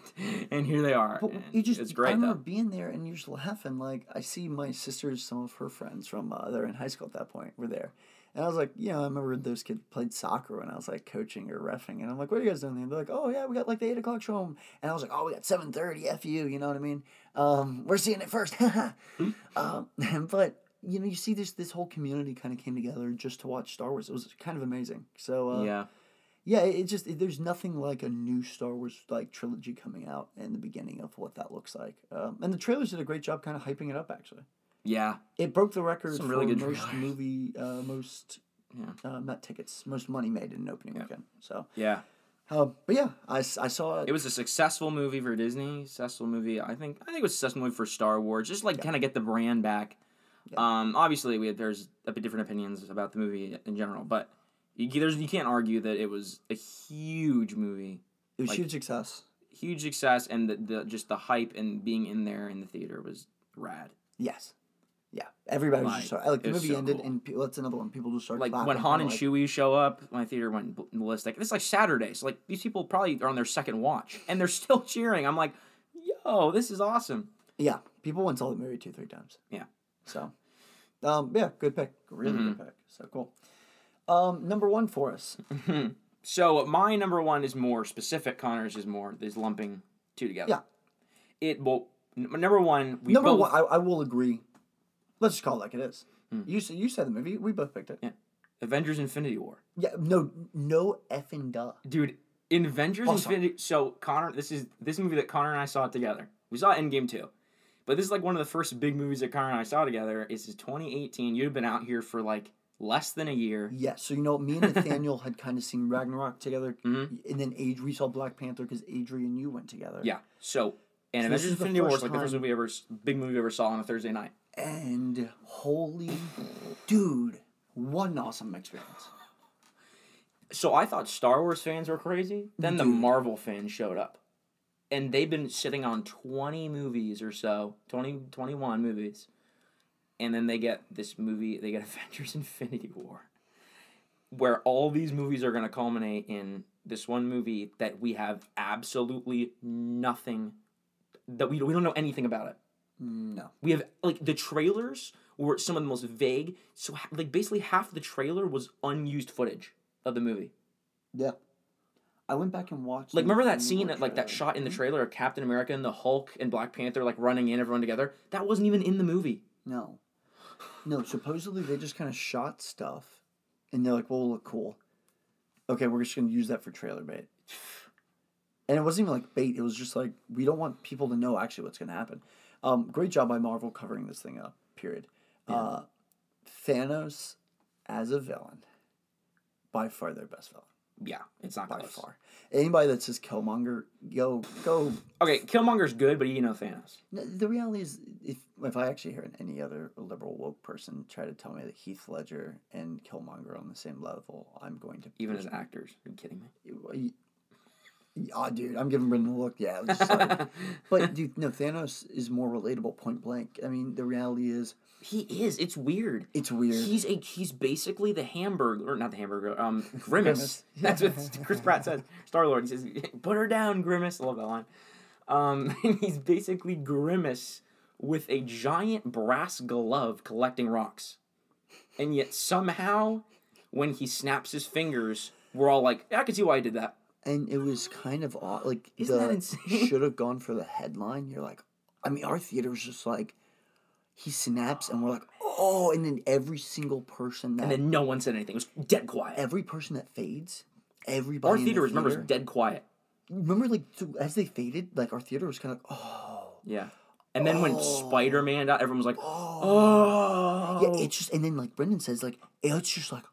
Speaker 1: and here they are.
Speaker 2: But you just
Speaker 1: it's great.
Speaker 2: I remember
Speaker 1: though.
Speaker 2: being there and you're just laughing. Like I see my sisters, some of her friends from uh, they're in high school at that point were there, and I was like, you know, I remember those kids played soccer when I was like coaching or refing, and I'm like, what are you guys doing? And they're like, oh yeah, we got like the eight o'clock show, 'em." and I was like, oh, we got seven thirty. F you, you know what I mean? Um, we're seeing it first. um, but you know, you see this this whole community kind of came together just to watch Star Wars. It was kind of amazing. So uh,
Speaker 1: yeah,
Speaker 2: yeah, it just it, there's nothing like a new Star Wars like trilogy coming out in the beginning of what that looks like. Um, and the trailers did a great job kind of hyping it up. Actually,
Speaker 1: yeah,
Speaker 2: it broke the record
Speaker 1: Some
Speaker 2: for
Speaker 1: really good
Speaker 2: most
Speaker 1: trailers.
Speaker 2: movie, uh, most
Speaker 1: Yeah.
Speaker 2: uh, not tickets, most money made in an opening weekend. So,
Speaker 1: yeah.
Speaker 2: uh, but yeah, I, I saw it.
Speaker 1: It was a successful movie for Disney. Successful movie. I think. I think it was a successful movie for Star Wars. Just like kind of get the brand back. Um, obviously, we there's a bit different opinions about the movie in general, but you, there's you can't argue that it was a huge movie,
Speaker 2: it was
Speaker 1: like-
Speaker 2: huge success.
Speaker 1: huge success, and the, the just the hype and being in there in the theater was rad.
Speaker 2: Yes. Yeah, everybody was
Speaker 1: Like,
Speaker 2: just so, like the movie
Speaker 1: so
Speaker 2: ended,
Speaker 1: cool.
Speaker 2: and pe- that's another one. People just started
Speaker 1: Like
Speaker 2: clapping,
Speaker 1: when Han and
Speaker 2: like,
Speaker 1: Chewie show up, my theater went ballistic. It's like Saturday, so like these people probably are on their second watch, and they're still cheering. I'm like, yo, this is awesome.
Speaker 2: Yeah, people went saw the movie two, three times.
Speaker 1: Yeah.
Speaker 2: So, um, yeah, good pick. Really
Speaker 1: Mm-hmm.
Speaker 2: good pick. So cool. Um, number one for us.
Speaker 1: So my number one is more specific. Connor's is more is lumping two together.
Speaker 2: Yeah.
Speaker 1: It well n- number one we
Speaker 2: number
Speaker 1: both
Speaker 2: one, I, I will agree. Let's just call it like it is.
Speaker 1: Hmm.
Speaker 2: You said you said the movie. We both picked it.
Speaker 1: Yeah. Avengers Infinity War.
Speaker 2: Yeah. No. No effing duh.
Speaker 1: Dude, in Avengers. Infinity so Connor this is this movie that Connor and I saw together. We saw Endgame too. But this is like one of the first big movies that Connor and I saw together. This is 2018. You'd have been out here for like less than a year.
Speaker 2: Yeah. So you know, me and Nathaniel had kind of seen Ragnarok together,
Speaker 1: Mhm.
Speaker 2: and then Age we saw Black Panther because Adrian and you went together.
Speaker 1: Yeah. So and
Speaker 2: So
Speaker 1: Avengers Infinity War was like the first movie ever big movie we ever saw on a Thursday night.
Speaker 2: And holy, dude, what an awesome experience.
Speaker 1: So I thought Star Wars fans were crazy. Then the
Speaker 2: Dude.
Speaker 1: Marvel fans showed up. And they've been sitting on 20 movies or so, 20, 21 movies. And then they get this movie, they get Avengers Infinity War. Where all these movies are going to culminate in this one movie that we have absolutely nothing, that we, we don't know anything about it.
Speaker 2: Mm, no.
Speaker 1: We have like the trailers were some of the most vague. So like basically half the trailer was unused footage of the movie.
Speaker 2: Yeah. I went back and watched.
Speaker 1: Like remember that scene
Speaker 2: War
Speaker 1: at like that shot in the mm-hmm. trailer of Captain America and the Hulk and Black Panther like running in everyone together? That wasn't even in the movie.
Speaker 2: No. No, supposedly they just kind of shot stuff and they're like, well, look cool. Okay, we're just going to use that for trailer bait. And it wasn't even like bait, it was just like, we don't want people to know actually what's going to happen. Um, great job by Marvel covering this thing up, period. Uh, Thanos as a villain, by far their best villain.
Speaker 1: Yeah, it's not
Speaker 2: By
Speaker 1: close.
Speaker 2: far. Anybody that says Killmonger, go, go
Speaker 1: Okay, Killmonger's good, but you know Thanos.
Speaker 2: The reality is, if if I actually hear any other liberal woke person try to tell me that Heath Ledger and Killmonger are on the same level, I'm going to
Speaker 1: Even as actors. Are you kidding me?
Speaker 2: Oh, dude, I'm giving Brendan a look. Yeah, like- but dude, no, Thanos is more relatable. Point blank. I mean, the reality is,
Speaker 1: he is. It's weird.
Speaker 2: it's weird.
Speaker 1: He's a he's basically the hamburger or not the hamburger, um Grimace. That's what Chris Pratt says. Star Lord. He says, Put her down, Grimace. I love that line. Um and he's basically Grimace with a giant brass glove collecting rocks. And yet somehow when he snaps his fingers, we're all like, I can see why he did that.
Speaker 2: And it was kind of odd. Like
Speaker 1: Isn't that
Speaker 2: the
Speaker 1: insane?
Speaker 2: should have gone for the headline. You're like, I mean, our theater was just like, he snaps, and we're like, oh, and then every single person that
Speaker 1: And then no one said anything. It was dead quiet.
Speaker 2: every person that fades, everybody.
Speaker 1: Our theater,
Speaker 2: the
Speaker 1: remember, was dead quiet.
Speaker 2: remember like so as they faded, like our theater was kind of like, oh,
Speaker 1: Yeah. And then when
Speaker 2: Oh.
Speaker 1: Spider Man died, everyone was like,
Speaker 2: oh,
Speaker 1: oh.
Speaker 2: yeah. It's just and then like Brendan says, like it's just like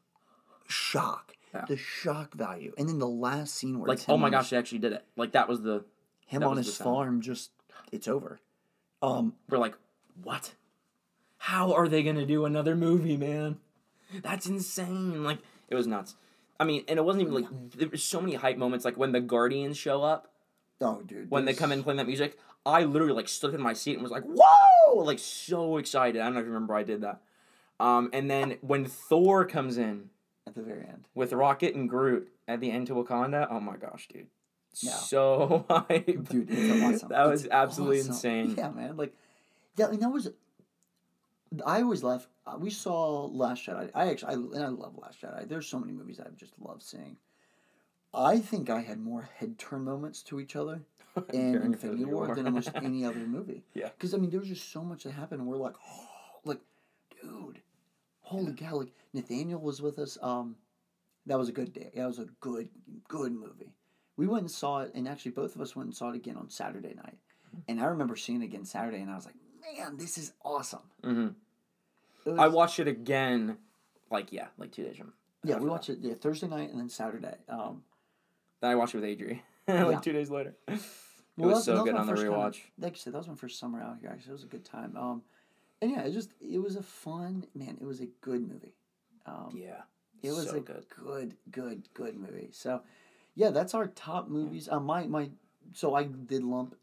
Speaker 2: shock,
Speaker 1: Yeah.
Speaker 2: the shock value, and then the last scene where
Speaker 1: like, oh my
Speaker 2: on his-
Speaker 1: gosh, they actually did it. Like, that was the.
Speaker 2: him on his farm, just it's over. Um,
Speaker 1: We're like, what? How are they gonna do another movie, man? That's insane. Like, it was nuts. I mean, and it wasn't even like there was so many hype moments. Like when the Guardians show up,
Speaker 2: Oh, dude.
Speaker 1: when they come in playing that music, I literally like stood in my seat and was like, "Whoa!" Like so excited. I don't know if you remember I did that. Um, and then when Thor comes in
Speaker 2: at the very end.
Speaker 1: with Rocket and Groot at the end to Wakanda, oh my gosh, dude,
Speaker 2: Yeah.
Speaker 1: so hype,
Speaker 2: Dude, it's awesome.
Speaker 1: that was
Speaker 2: It's
Speaker 1: absolutely
Speaker 2: awesome.
Speaker 1: insane.
Speaker 2: Yeah, man. Like, and that was. I always left. Uh, we saw Last Jedi. I actually, I, and I love Last Jedi. There's so many movies I've just loved seeing. I think I had more head turn moments to each other in Infinity War than almost any other movie.
Speaker 1: Yeah.
Speaker 2: Because I mean, there was just so much that happened, and we're like, oh, like, dude, holy cow! Like Nathaniel was with us. Um, that was a good day. That was a good, good movie. We went and saw it, and actually, both of us went and saw it again on Saturday night. And I remember seeing it again Saturday, and I was like, man, this is awesome.
Speaker 1: hmm
Speaker 2: It
Speaker 1: I watched it again, like yeah, like two days from.
Speaker 2: Yeah, we watched it yeah, Thursday night and then Saturday. Um,
Speaker 1: Then I watched it with Adri,
Speaker 2: Yeah.
Speaker 1: like two days later. It
Speaker 2: well,
Speaker 1: was so good on the
Speaker 2: first time-
Speaker 1: rewatch.
Speaker 2: like I said, that was my first summer out here. Actually, it was a good time. Um, and yeah, it just it was a fun man. It was a good movie. Um,
Speaker 1: Yeah,
Speaker 2: It was
Speaker 1: so
Speaker 2: a
Speaker 1: good.
Speaker 2: good, good, good movie. So, yeah, that's our top movies. Uh, my my, so I did lump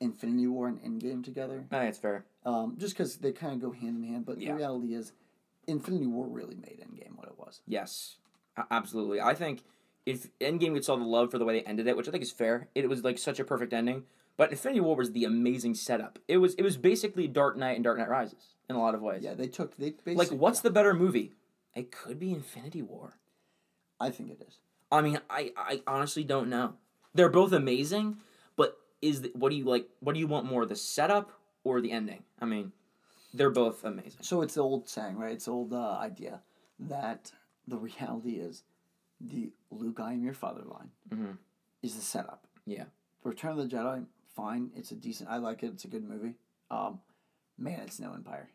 Speaker 2: Infinity War and Endgame together,
Speaker 1: I think it's fair.
Speaker 2: um, just because they kind of go hand in hand. But
Speaker 1: Yeah.
Speaker 2: the reality is, Infinity War really made Endgame what it was.
Speaker 1: Yes, absolutely. I think if Endgame gets all the love for the way they ended it, which I think is fair, it was like such a perfect ending. But Infinity War was the amazing setup. It was it was basically Dark Knight and Dark Knight Rises in a lot of ways.
Speaker 2: Yeah, they took they basically.
Speaker 1: like, what's the better movie? It could be Infinity War.
Speaker 2: I think it is.
Speaker 1: I mean, I, I honestly don't know. They're both amazing, but is the, what do you like? What do you want more, the setup or the ending? I mean, they're both amazing.
Speaker 2: So it's the old saying, right? It's the old uh, idea that the reality is the Luke, I am your father line
Speaker 1: Mhm.
Speaker 2: is the setup.
Speaker 1: Yeah.
Speaker 2: Return of the Jedi, fine. It's a decent. I like it. It's a good movie. Um, man, it's no Empire.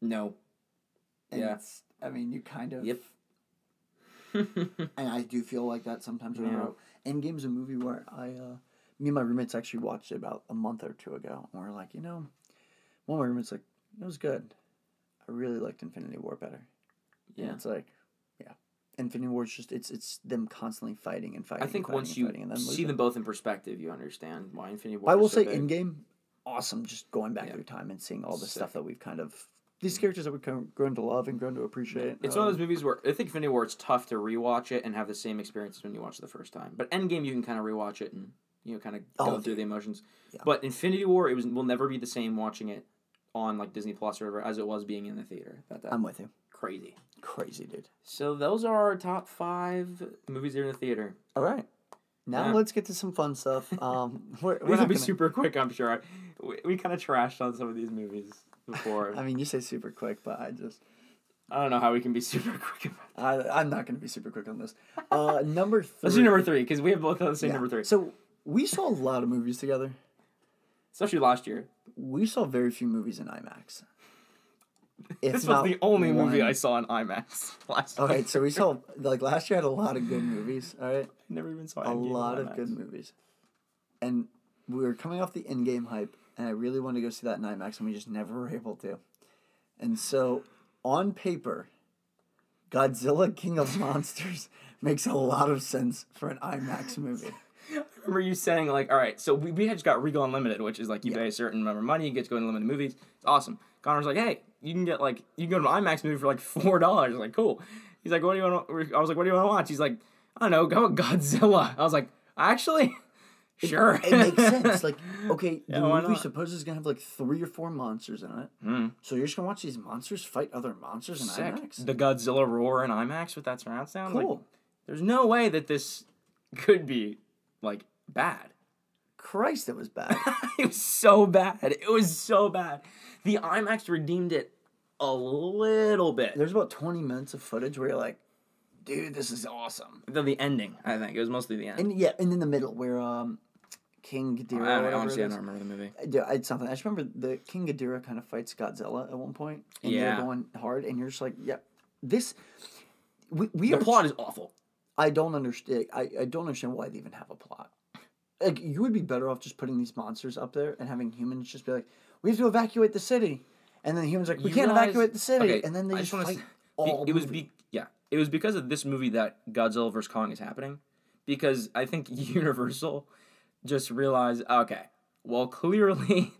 Speaker 1: No.
Speaker 2: And
Speaker 1: Yeah.
Speaker 2: It's, I mean, you kind of.
Speaker 1: Yep.
Speaker 2: And I do feel like that sometimes when
Speaker 1: Yeah.
Speaker 2: Endgame's a movie where I, uh, me and my roommates actually watched it about a month or two ago. And we are like, you know, one of my roommates like, it was good. I really liked Infinity War better. And
Speaker 1: yeah.
Speaker 2: it's like. Infinity War is just, it's it's them constantly fighting and fighting.
Speaker 1: I think
Speaker 2: and fighting
Speaker 1: once
Speaker 2: and
Speaker 1: you
Speaker 2: and
Speaker 1: see
Speaker 2: losing.
Speaker 1: them both in perspective, you understand why Infinity War.
Speaker 2: I
Speaker 1: is
Speaker 2: will
Speaker 1: so
Speaker 2: say
Speaker 1: big.
Speaker 2: in game, awesome. Just going back
Speaker 1: Yeah.
Speaker 2: through time and seeing all the
Speaker 1: Sick.
Speaker 2: stuff that we've kind of these characters that we've grown to love and grown to appreciate.
Speaker 1: It's one of
Speaker 2: Um,
Speaker 1: those movies where I think Infinity War it's tough to rewatch it and have the same experience as when you watch it the first time. But Endgame you can kind of rewatch it and you know kind of
Speaker 2: Oh,
Speaker 1: go through the emotions.
Speaker 2: Yeah.
Speaker 1: But Infinity War it was will never be the same watching it on like Disney Plus or whatever as it was being in the theater. That that
Speaker 2: I'm with you.
Speaker 1: crazy.
Speaker 2: Crazy dude.
Speaker 1: So those are our top five movies that are in the theater.
Speaker 2: All right. Now
Speaker 1: Yeah.
Speaker 2: let's get to some fun stuff. Um, we're, we're
Speaker 1: these will be
Speaker 2: gonna-
Speaker 1: super quick, I'm sure. We, we kind of trashed on some of these movies before.
Speaker 2: I mean, you say super quick, but I just
Speaker 1: I don't know how we can be super quick about.
Speaker 2: I, I'm not going to be super quick on this. Uh, number 3
Speaker 1: Let's do number three because we have both the same
Speaker 2: Yeah.
Speaker 1: number three.
Speaker 2: So we saw a lot of movies together.
Speaker 1: Especially last year.
Speaker 2: We saw very few movies in IMAX. If
Speaker 1: this was
Speaker 2: not
Speaker 1: the only movie I saw in IMAX last
Speaker 2: All
Speaker 1: year.
Speaker 2: right, so we saw like last year had a lot of good movies. All right,
Speaker 1: I never even saw
Speaker 2: a
Speaker 1: Endgame
Speaker 2: lot of good movies, and we were coming off the Endgame hype, and I really wanted to go see that in IMAX, and we just never were able to. And so, on paper, Godzilla King of Monsters makes a lot of sense for an IMAX movie.
Speaker 1: Remember you saying like, all right, so we, we had just got Regal Unlimited, which is like you
Speaker 2: Yeah.
Speaker 1: pay a certain amount of money, you get to go to unlimited movies. It's awesome. Connor's like, hey, you can get like you can go to an IMAX movie for like four dollars. Like, cool. He's like, what do you want? to I was like, what do you want to watch? He's like, I don't know, go with Godzilla. I was like, actually, sure.
Speaker 2: It makes sense. Like, okay,
Speaker 1: Yeah,
Speaker 2: the
Speaker 1: why
Speaker 2: movie supposes is gonna have like three or four monsters in it.
Speaker 1: Hmm.
Speaker 2: So you're just gonna watch these monsters fight other monsters in
Speaker 1: Sick.
Speaker 2: IMAX?
Speaker 1: The Godzilla roar in IMAX with that surround sound. Like,
Speaker 2: Cool.
Speaker 1: there's no way that this could be like bad.
Speaker 2: Christ, it was bad.
Speaker 1: it was so bad. It was so bad. The IMAX redeemed it a little bit.
Speaker 2: There's about 20 minutes of footage where you're like, dude, this is awesome.
Speaker 1: The, the ending, I think. It was mostly the end.
Speaker 2: And yeah, and in the middle where um, King Ghidorah.
Speaker 1: I, don't- honestly, I don't remember the movie.
Speaker 2: I do- It's something. I just remember the King Ghidorah kind of fights Godzilla at one point, and
Speaker 1: Yeah.
Speaker 2: they're going hard, and you're just like, yeah, this. We, we
Speaker 1: The
Speaker 2: are
Speaker 1: plot is awful.
Speaker 2: I don't understand. I, I don't understand why they even have a plot. Like you would be better off just putting these monsters up there and having humans just be like, we have to evacuate the city, and then the humans are like, we
Speaker 1: You
Speaker 2: can't
Speaker 1: realize-
Speaker 2: evacuate the city,
Speaker 1: okay,
Speaker 2: and then they
Speaker 1: I
Speaker 2: just,
Speaker 1: just wanna
Speaker 2: fight
Speaker 1: s-
Speaker 2: all
Speaker 1: Be- it was
Speaker 2: movie.
Speaker 1: be yeah. It was because of this movie that Godzilla vs Kong is happening. Because I think Universal just realized, okay, well, clearly,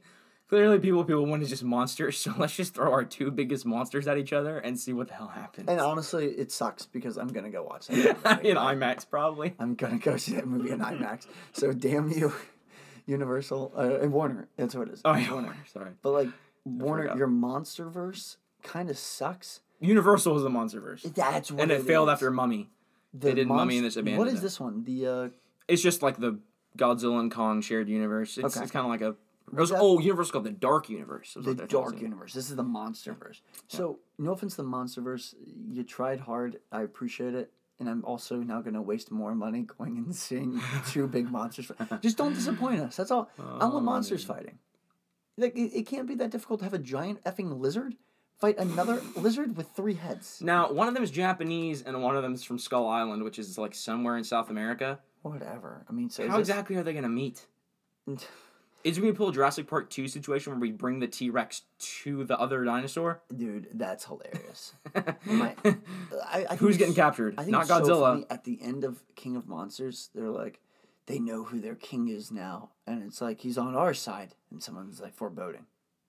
Speaker 1: clearly, people people want is just monsters. So let's just throw our two biggest monsters at each other and see what the hell happens.
Speaker 2: And honestly, it sucks because I'm gonna go watch that.
Speaker 1: in IMAX, probably.
Speaker 2: I'm gonna go see that movie in IMAX. So damn you, Universal uh, and Warner. That's what it is.
Speaker 1: Oh yeah,
Speaker 2: Warner.
Speaker 1: sorry.
Speaker 2: But like Warner, your monster verse kind of sucks.
Speaker 1: Universal was the MonsterVerse,
Speaker 2: That's what
Speaker 1: and it,
Speaker 2: it
Speaker 1: failed
Speaker 2: is.
Speaker 1: after Mummy.
Speaker 2: The
Speaker 1: they did Mummy
Speaker 2: in
Speaker 1: this abandoned
Speaker 2: What is this one? The uh,
Speaker 1: It's just like the Godzilla and Kong shared universe. It's,
Speaker 2: Okay.
Speaker 1: it's kind of like a. It was, oh, Universal called the Dark Universe.
Speaker 2: the Dark. Universe. This is the MonsterVerse. So no offense to the MonsterVerse, you tried hard. I appreciate it. And I'm also now going to waste more money going and seeing two big monsters. Just don't disappoint us. That's all. I want
Speaker 1: Oh,
Speaker 2: monsters fighting. Like it, it can't be that difficult to have a giant effing lizard fight another lizard with three heads.
Speaker 1: Now, one of them is Japanese and one of them is from Skull Island, which is like somewhere in South America.
Speaker 2: Whatever. I mean, so
Speaker 1: How
Speaker 2: this-
Speaker 1: exactly are they going to meet? Is it going to pull a Jurassic Park 2 situation where we bring the T Rex to the other dinosaur?
Speaker 2: dude, that's hilarious. My- I, I
Speaker 1: Who's getting captured?
Speaker 2: I think
Speaker 1: Not
Speaker 2: it's so
Speaker 1: Godzilla.
Speaker 2: at the end of King of Monsters, they're like, they know who their king is now, and it's like he's on our side, and someone's like foreboding.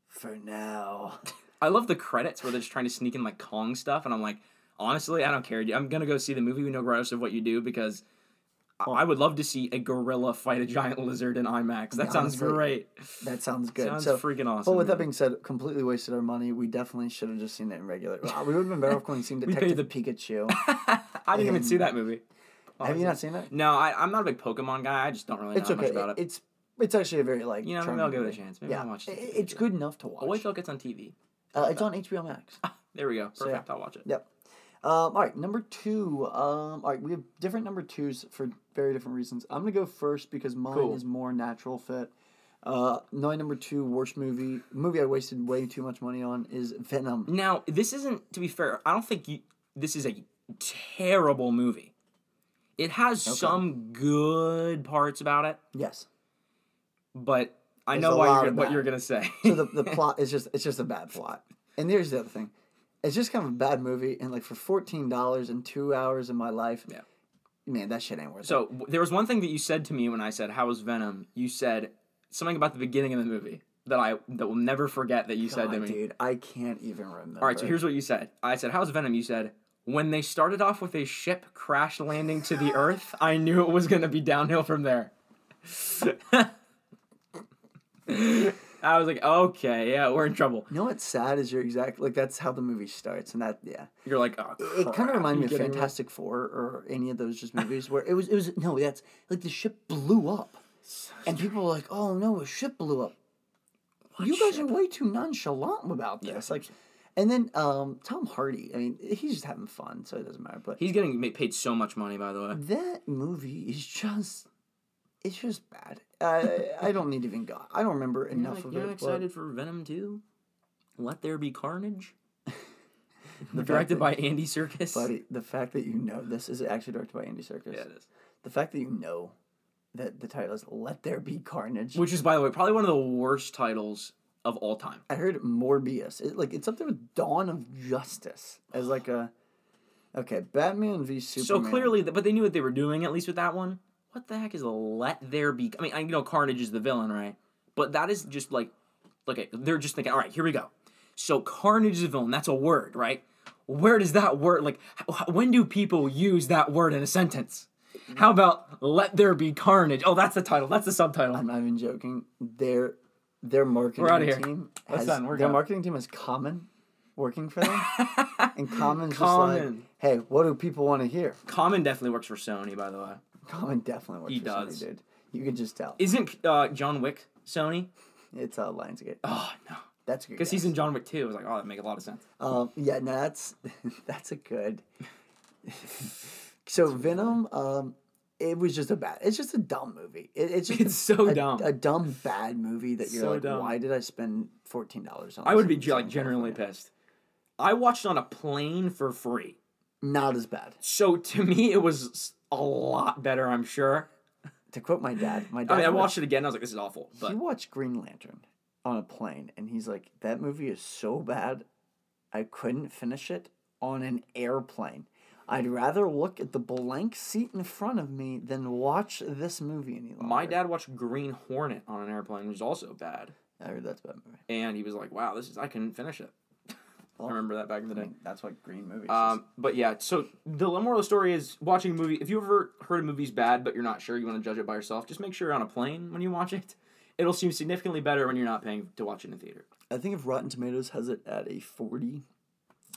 Speaker 2: For now,
Speaker 1: I love the credits where they're just trying to sneak in like Kong stuff, and I'm like, honestly, I don't care. I'm gonna go see the movie. We know regardless of what you do because I- I would love to see a gorilla fight a giant lizard in IMAX. That sounds
Speaker 2: honestly,
Speaker 1: great.
Speaker 2: that sounds good.
Speaker 1: Sounds
Speaker 2: so,
Speaker 1: freaking awesome.
Speaker 2: but with that being said, completely wasted our money. We definitely should have just seen it in regular. Well, we would have been better off going seeing Detective Pikachu.
Speaker 1: I didn't even see that movie.
Speaker 2: have you not seen it?
Speaker 1: No, I, I'm not a big Pokemon guy. I just don't really know
Speaker 2: It's
Speaker 1: much
Speaker 2: okay.
Speaker 1: about it.
Speaker 2: It's it's actually a very like.
Speaker 1: You know, maybe I'll give it a chance. Maybe
Speaker 2: yeah,
Speaker 1: I'll watch it.
Speaker 2: it's good enough to watch.
Speaker 1: I'll wait till it gets on TV.
Speaker 2: uh, it's on HBO Max.
Speaker 1: There we go.
Speaker 2: So, yeah.
Speaker 1: Perfect. I'll watch it.
Speaker 2: Yep. Um, all right, number two. Um, all right, we have different number twos for very different reasons. I'm gonna go first because mine
Speaker 1: Cool.
Speaker 2: is more natural fit. Uh, my number two worst movie, movie I wasted way too much money on is Venom.
Speaker 1: Now, this isn't to be fair. I don't think you. This is a terrible movie. It has some good parts about it,
Speaker 2: Yes.
Speaker 1: but I
Speaker 2: There's
Speaker 1: know why you're, what you're gonna say.
Speaker 2: So the, the plot is just it's just a bad plot. And here's the other thing, it's just kind of a bad movie. And like for fourteen dollars and two hours of my life,
Speaker 1: Yeah.
Speaker 2: man, that shit ain't worth it.
Speaker 1: So there was one thing that you said to me when I said, "How was Venom?" You said something about the beginning of the movie that I that will never forget that you said to me.
Speaker 2: dude, I can't even remember.
Speaker 1: All right, so here's what you said. I said, "How's Venom?" You said, "When they started off with a ship crash landing to the Earth, I knew it was gonna be downhill from there." I was like, "Okay, yeah, we're in trouble."
Speaker 2: You know what's sad is you're exact like that's how the movie starts, and that yeah.
Speaker 1: You're like, "Oh,
Speaker 2: It kind of reminded
Speaker 1: you
Speaker 2: me of Fantastic Four or any of those just movies where it was it was no that's like the ship blew up, and people were like, "Oh no, a ship blew up." you guys
Speaker 1: ship?
Speaker 2: are way too nonchalant about this. like, and then um, Tom Hardy. I mean, he's just having fun, so it doesn't matter. But
Speaker 1: He's getting paid so much money, by the way.
Speaker 2: that movie is just. It's just bad. I I don't need to even go. I don't remember
Speaker 1: You're,
Speaker 2: enough
Speaker 1: like,
Speaker 2: of
Speaker 1: you're
Speaker 2: it. but
Speaker 1: excited for Venom 2? Let there be carnage.
Speaker 2: the
Speaker 1: Directed
Speaker 2: fact
Speaker 1: by Andy Serkis.
Speaker 2: that, buddy, the fact that you know this is actually directed by Andy Serkis.
Speaker 1: Yeah, it is.
Speaker 2: The fact that you know that the title is "Let There Be Carnage."
Speaker 1: Which is, by the way, probably one of the worst titles of all time.
Speaker 2: I heard Morbius. It, like it's something with Dawn of Justice as like a. Okay, Batman v Superman.
Speaker 1: So clearly, but they knew what they were doing at least with that one. What the heck is let there be? I mean, I you know Carnage is the villain, right? But that is just like, okay, they're just thinking, all right, here we go. So Carnage is a villain. That's a word, right? Where does that word like? when do people use that word in a sentence? How about let there be carnage? Oh, that's the title. That's the subtitle.
Speaker 2: I'm not even joking. Their their marketing
Speaker 1: We're outta here.
Speaker 2: team has
Speaker 1: done. We're
Speaker 2: their
Speaker 1: gone.
Speaker 2: marketing team has Common working for them, and Common's just like,
Speaker 1: Common.
Speaker 2: hey, what do people want to hear?
Speaker 1: Common definitely works for Sony, by the way.
Speaker 2: Common definitely works
Speaker 1: He
Speaker 2: for
Speaker 1: does.
Speaker 2: Sony, dude. You can just tell.
Speaker 1: Isn't uh, John Wick Sony?
Speaker 2: It's uh, Lionsgate.
Speaker 1: Oh no,
Speaker 2: That's good.
Speaker 1: because he's in John Wick too. I was like, oh, that make a lot of sense.
Speaker 2: Um, yeah, no, that's that's a good. so Venom, um, it was just a bad. It's just a dumb movie. It, it's just
Speaker 1: It's so
Speaker 2: a,
Speaker 1: dumb.
Speaker 2: A dumb bad movie that you're
Speaker 1: So
Speaker 2: like,
Speaker 1: dumb.
Speaker 2: why did I spend fourteen dollars on?
Speaker 1: I would be like genuinely pissed. I watched on a plane for free.
Speaker 2: Not as bad.
Speaker 1: So to me, it was a lot better. I'm sure.
Speaker 2: To quote my dad, my dad.
Speaker 1: I mean, I
Speaker 2: watched-
Speaker 1: it again. I was like, this is awful.
Speaker 2: He watched Green Lantern on a plane, and he's like, "That movie is so bad, I couldn't finish it on an airplane." I'd rather look at the blank seat in front of me than watch this movie any longer.
Speaker 1: My dad watched Green Hornet on an airplane, which is also bad,
Speaker 2: I heard that's a bad movie.
Speaker 1: and he was like, "Wow, this is I couldn't finish it." I remember that back in the day.
Speaker 2: that's what green movies.
Speaker 1: Um, but yeah, so the moral of the story is watching a movie. If you ever heard a movie's bad, but you're not sure, you want to judge it by yourself, just make sure you're on a plane when you watch it. It'll seem significantly better when you're not paying to watch it in theater.
Speaker 2: I think if Rotten Tomatoes has it at a forty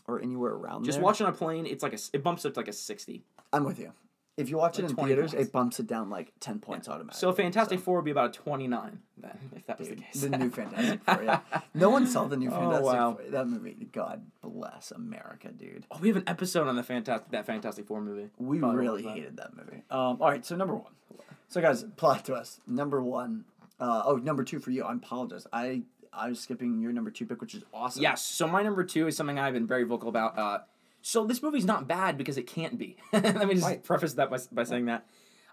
Speaker 2: or anywhere around
Speaker 1: Just
Speaker 2: there,
Speaker 1: watch on a plane, it's like a, it bumps up to like a sixty.
Speaker 2: I'm with you. If you watch
Speaker 1: Like
Speaker 2: it in
Speaker 1: 20
Speaker 2: theaters,
Speaker 1: points.
Speaker 2: it bumps it down like ten points automatically.
Speaker 1: So Fantastic Four would be about a twenty nine then, if that was the case.
Speaker 2: the new Fantastic Four. Yeah, no one saw the new Fantastic
Speaker 1: Oh,
Speaker 2: Fantastic
Speaker 1: wow.
Speaker 2: Four. That movie, God bless America, dude.
Speaker 1: oh, we have an episode on the fantastic that Fantastic Four movie.
Speaker 2: We
Speaker 1: Probably
Speaker 2: really hated that movie. Um, all right, so number one. So guys, plot twist. Number one. Uh, oh, number two for you. I apologize. I I was skipping your number two pick, which is awesome.
Speaker 1: Yes. So my number two is something I've been very vocal about. Uh, so this movie's not bad because it can't be. Let me just
Speaker 2: Right.
Speaker 1: preface that by, by saying that.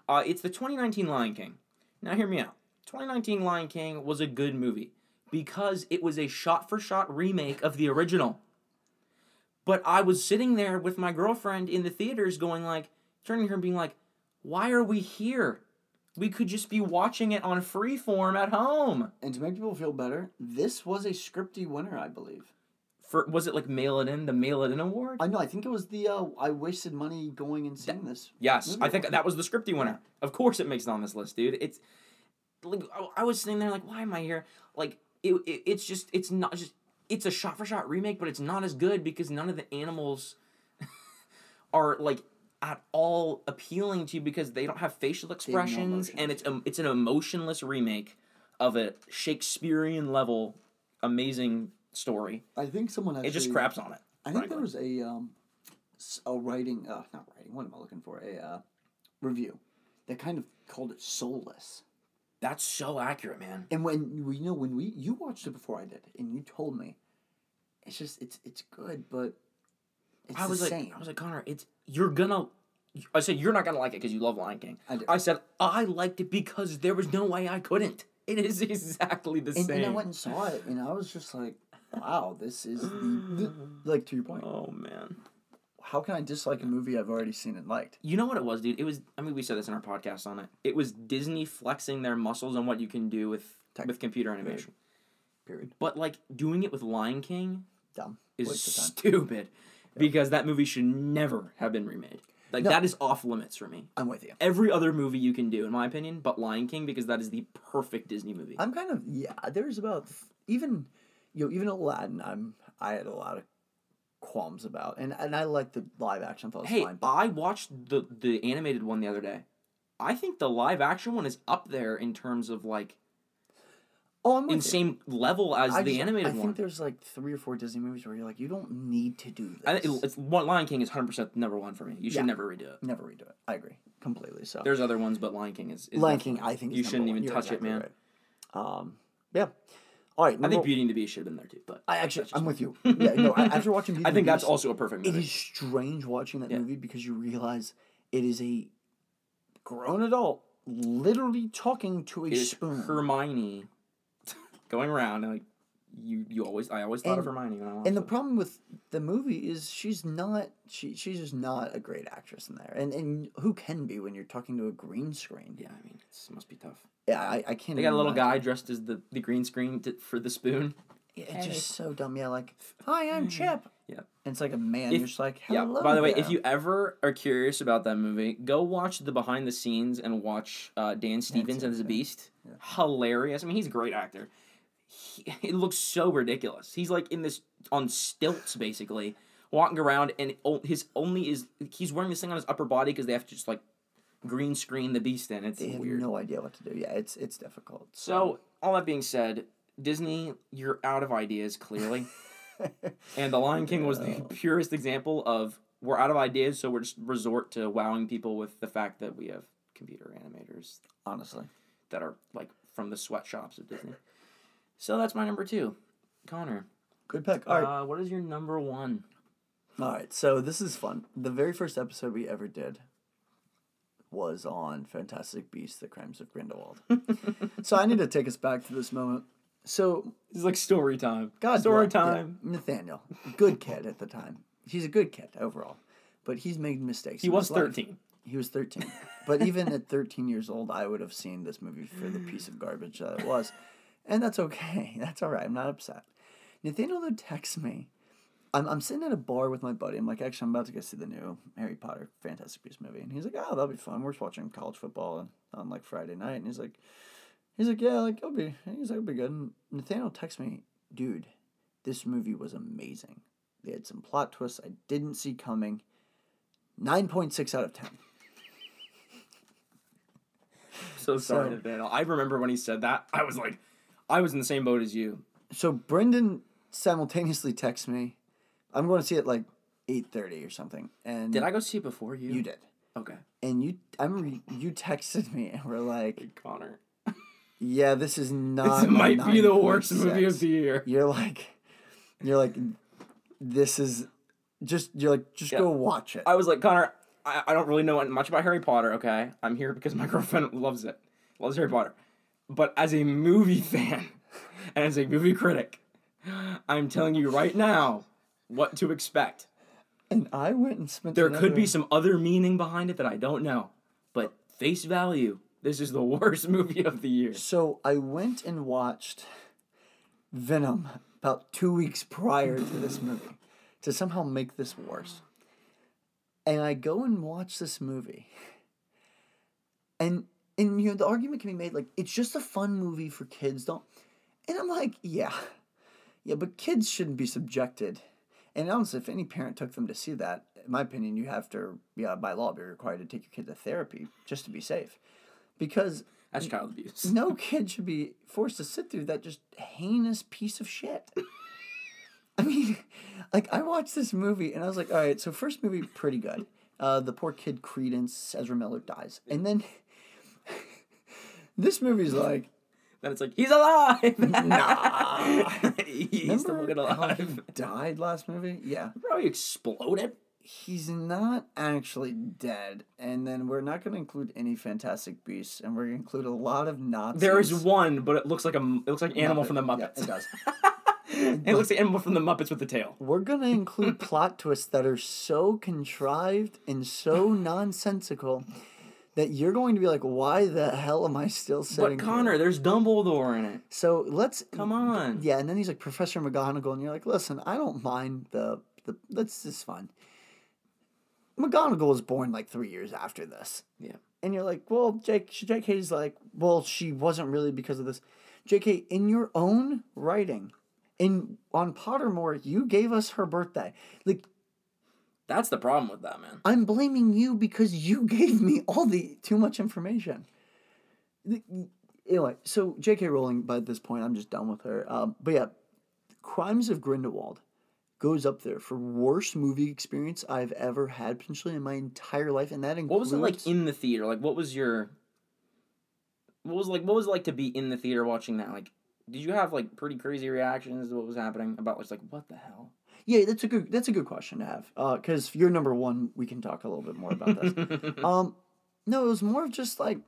Speaker 1: Uh, it's the 2019 Lion King. Now hear me out. 2019 Lion King was a good movie because it was a shot-for-shot remake of the original. But I was sitting there with my girlfriend in the theaters, going like, turning to her and being like, "Why are we here? We could just be watching it on freeform at home."
Speaker 2: And to make people feel better, this was a scripty winner, I believe.
Speaker 1: For was it like Mail It In, the Mail It In award?
Speaker 2: I know. I think it was the uh, I wasted money going and seeing this.
Speaker 1: Yes,
Speaker 2: Movie
Speaker 1: I think that was the scripty winner. Of course, it makes it on this list, dude. It's like I- was sitting there like, why am I here? Like it, it it's just it's not just it's a shot for shot remake, but it's not as good because none of the animals are like at all appealing to you because they don't have facial expressions
Speaker 2: emotions.
Speaker 1: and it's um, it's an emotionless remake of a Shakespearean level amazing story.
Speaker 2: I think someone actually.
Speaker 1: It just craps on it.
Speaker 2: I think there was a um, a writing, uh, not writing. What am I looking for? A uh, review that kind of called it soulless.
Speaker 1: That's so accurate, man.
Speaker 2: And when we you know when we you watched it before I did, and you told me, it's just it's it's good, but it's
Speaker 1: I was like,
Speaker 2: same.
Speaker 1: I was like, Connor, it's you're gonna. I said you're not gonna like it because you love Lion King.
Speaker 2: I do.
Speaker 1: I said I liked it because there was no way I couldn't. It is exactly the
Speaker 2: and,
Speaker 1: same.
Speaker 2: and I went and saw it, and I was just like, wow, this is the, the like to your point.
Speaker 1: oh man,
Speaker 2: How can I dislike a movie I've already seen and liked?
Speaker 1: you know what it was, dude? It was. I mean, we said this in our podcast on it. It was Disney flexing their muscles on what you can do with
Speaker 2: Tech.
Speaker 1: with computer animation.
Speaker 2: Period.
Speaker 1: But like doing it with Lion King
Speaker 2: Dumb.
Speaker 1: is
Speaker 2: Waste of time.
Speaker 1: stupid because that movie should never have been remade. Like
Speaker 2: No.
Speaker 1: that is off limits for me.
Speaker 2: I'm with you.
Speaker 1: Every other movie you can do, in my opinion, but Lion King because that is the perfect Disney movie.
Speaker 2: I'm kind of yeah. There's about even, you know, even Aladdin. I'm I had a lot of qualms about, and and I like the live action. Thought
Speaker 1: Hey,
Speaker 2: fine.
Speaker 1: I watched the the animated one the other day. I think the live action one is up there in terms of like
Speaker 2: oh, I'm
Speaker 1: in same level as
Speaker 2: I
Speaker 1: the
Speaker 2: just-
Speaker 1: animated
Speaker 2: I think there's like three or four Disney movies where you're like, you don't need to do this.
Speaker 1: I it's one Lion King is hundred percent number one for me. You should
Speaker 2: Yeah.
Speaker 1: never redo it.
Speaker 2: Never redo it. I agree completely. So
Speaker 1: There's other ones, but Lion King is. is
Speaker 2: Lion King, I think
Speaker 1: you shouldn't
Speaker 2: one.
Speaker 1: even
Speaker 2: You're
Speaker 1: touch
Speaker 2: exactly
Speaker 1: it, man.
Speaker 2: right. Um, yeah. All right.
Speaker 1: I think Beauty and the Beast should have been there too, but
Speaker 2: I actually I'm with you. Yeah, no. I- After watching, Beauty
Speaker 1: I
Speaker 2: and
Speaker 1: think
Speaker 2: the
Speaker 1: that's
Speaker 2: Beast,
Speaker 1: also a perfect
Speaker 2: It
Speaker 1: movie.
Speaker 2: is strange watching that
Speaker 1: Yeah.
Speaker 2: movie because you realize it is a grown adult literally talking to a
Speaker 1: It is
Speaker 2: spoon.
Speaker 1: Hermione going around and like you you always I always thought of
Speaker 2: And-
Speaker 1: Hermione when I watched
Speaker 2: and the
Speaker 1: it.
Speaker 2: problem with the movie is she's not she she's just not a great actress in there. And and who can be when you're talking to a green screen?
Speaker 1: yeah, I mean it must be tough.
Speaker 2: Yeah, I, I can't.
Speaker 1: They got a little
Speaker 2: imagine.
Speaker 1: guy dressed as the, the green screen to, for the spoon.
Speaker 2: Yeah, it's just so dumb. Yeah, like hi, I'm Chip.
Speaker 1: Yeah.
Speaker 2: And it's like a man.
Speaker 1: If-
Speaker 2: you're just like
Speaker 1: Yeah. By the way, if you ever are curious about that movie, go watch the behind the scenes and watch uh, Dan Stevens as
Speaker 2: a
Speaker 1: the
Speaker 2: yeah.
Speaker 1: Beast. Hilarious. I mean, he's a great actor. He, it looks so ridiculous. He's like in this on stilts, basically, walking around, and his only is he's wearing this thing on his upper body because they have to just like green screen the Beast in. It's
Speaker 2: they have
Speaker 1: weird.
Speaker 2: no idea what to do. Yeah, it's it's difficult.
Speaker 1: So all that being said, Disney, you're out of ideas clearly. And The Lion King was the purest example of we're out of ideas, so we're just resort to wowing people with the fact that we have computer animators
Speaker 2: honestly,
Speaker 1: that are like from the sweatshops of Disney. So that's my number two. Connor,
Speaker 2: good pick. All right,
Speaker 1: uh, what is your number one?
Speaker 2: all right. So this is fun. The very first episode we ever did was on Fantastic Beasts: The Crimes of Grindelwald. so I need to take us back to this moment. So
Speaker 1: it's like story time.
Speaker 2: God
Speaker 1: story
Speaker 2: yeah,
Speaker 1: time.
Speaker 2: Nathaniel, good kid at the time. He's a good kid overall. but he's made mistakes.
Speaker 1: He was
Speaker 2: his life.
Speaker 1: 13.
Speaker 2: He was 13. but even at 13 years old, I would have seen this movie for the piece of garbage that it was. And that's okay. That's all right. I'm not upset. Nathaniel, though, texts me. I'm, I'm sitting at a bar with my buddy. I'm like, actually, I'm about to go see the new Harry Potter Fantastic Beasts movie. And he's like, oh, that'll be fun. We're just watching college football on, on like Friday night. And he's like, he's like, yeah, like, it'll be, he's like, it'll be good. And Nathaniel texts me, dude, this movie was amazing. They had some plot twists I didn't see coming. 9.6 out of 10.
Speaker 1: So sorry,
Speaker 2: So-
Speaker 1: Nathaniel. I remember when he said that. I was like, I was in the same boat as you.
Speaker 2: So Brendan simultaneously texts me. I'm going to see it like 8:30 or something. And
Speaker 1: Did I go see it before you?
Speaker 2: You did.
Speaker 1: Okay.
Speaker 2: And you I remember you texted me and we're like,
Speaker 1: Connor.
Speaker 2: "Yeah, this is not
Speaker 1: This might be the worst
Speaker 2: 9.6."
Speaker 1: movie of the year.
Speaker 2: You're like you're like this is just you're like just
Speaker 1: Yeah.
Speaker 2: go watch it.
Speaker 1: I was like, Connor, I, I don't really know much about Harry Potter, okay? I'm here because my girlfriend loves it. Loves Harry Potter. But as a movie fan and as a movie critic, I'm telling you right now what to expect.
Speaker 2: And I went and spent
Speaker 1: There could be some other meaning behind it that I don't know. But face value, this is the worst movie of the year.
Speaker 2: So I went and watched Venom about two weeks prior to this movie to somehow make this worse. And I go and watch this movie. And and you know the argument can be made like it's just a fun movie for kids, don't and I'm like, yeah. Yeah, but kids shouldn't be subjected. And honestly, if any parent took them to see that, in my opinion, you have to, yeah, by law, be required to take your kid to therapy just to be safe. Because
Speaker 1: That's child abuse.
Speaker 2: no kid should be forced to sit through that just heinous piece of shit. I mean, like I watched this movie and I was like, all right, so first movie pretty good. Uh, the poor kid Credence Ezra Miller dies, and then this movie's like,
Speaker 1: Then it's like, he's alive!
Speaker 2: Nah.
Speaker 1: he's still looking
Speaker 2: how he
Speaker 1: alive.
Speaker 2: died last movie? Yeah,
Speaker 1: he exploded.
Speaker 2: he's not actually dead, and then we're not going to include any Fantastic Beasts, and we're going to include a lot of Nazis.
Speaker 1: There is one, but it looks like a it looks like animal
Speaker 2: Muppet.
Speaker 1: from the
Speaker 2: Yeah,
Speaker 1: Muppets.
Speaker 2: it does.
Speaker 1: it looks like animal from the Muppets with the tail.
Speaker 2: We're gonna include plot twists that are so contrived and so nonsensical that you're going to be like, "Why the hell am I still sitting?"
Speaker 1: But Connor,
Speaker 2: here?
Speaker 1: there's Dumbledore in it.
Speaker 2: So let's
Speaker 1: Come on.
Speaker 2: Yeah, and then he's like Professor McGonagall, and you're like, "Listen, I don't mind the the. That's just fun." McGonagall was born like three years after this.
Speaker 1: Yeah.
Speaker 2: And you're like, well, Jake, JK's like, well, she wasn't really because of this. JK, in your own writing, in on Pottermore, you gave us her birthday. Like,
Speaker 1: That's the problem with that, man.
Speaker 2: I'm blaming you because you gave me all the too much information. Anyway, so J.K. Rowling, by this point, I'm just done with her. Um, but yeah, Crimes of Grindelwald goes up there for worst movie experience I've ever had potentially in my entire life, and that includes
Speaker 1: What was it like in the theater? Like, what was your what was like? What was it like to be in the theater watching that? Like, did you have like pretty crazy reactions to what was happening? About just like what the hell?
Speaker 2: Yeah, that's a good that's a good question to have. Uh, because you're number one, we can talk a little bit more about this. um, no, it was more of just like,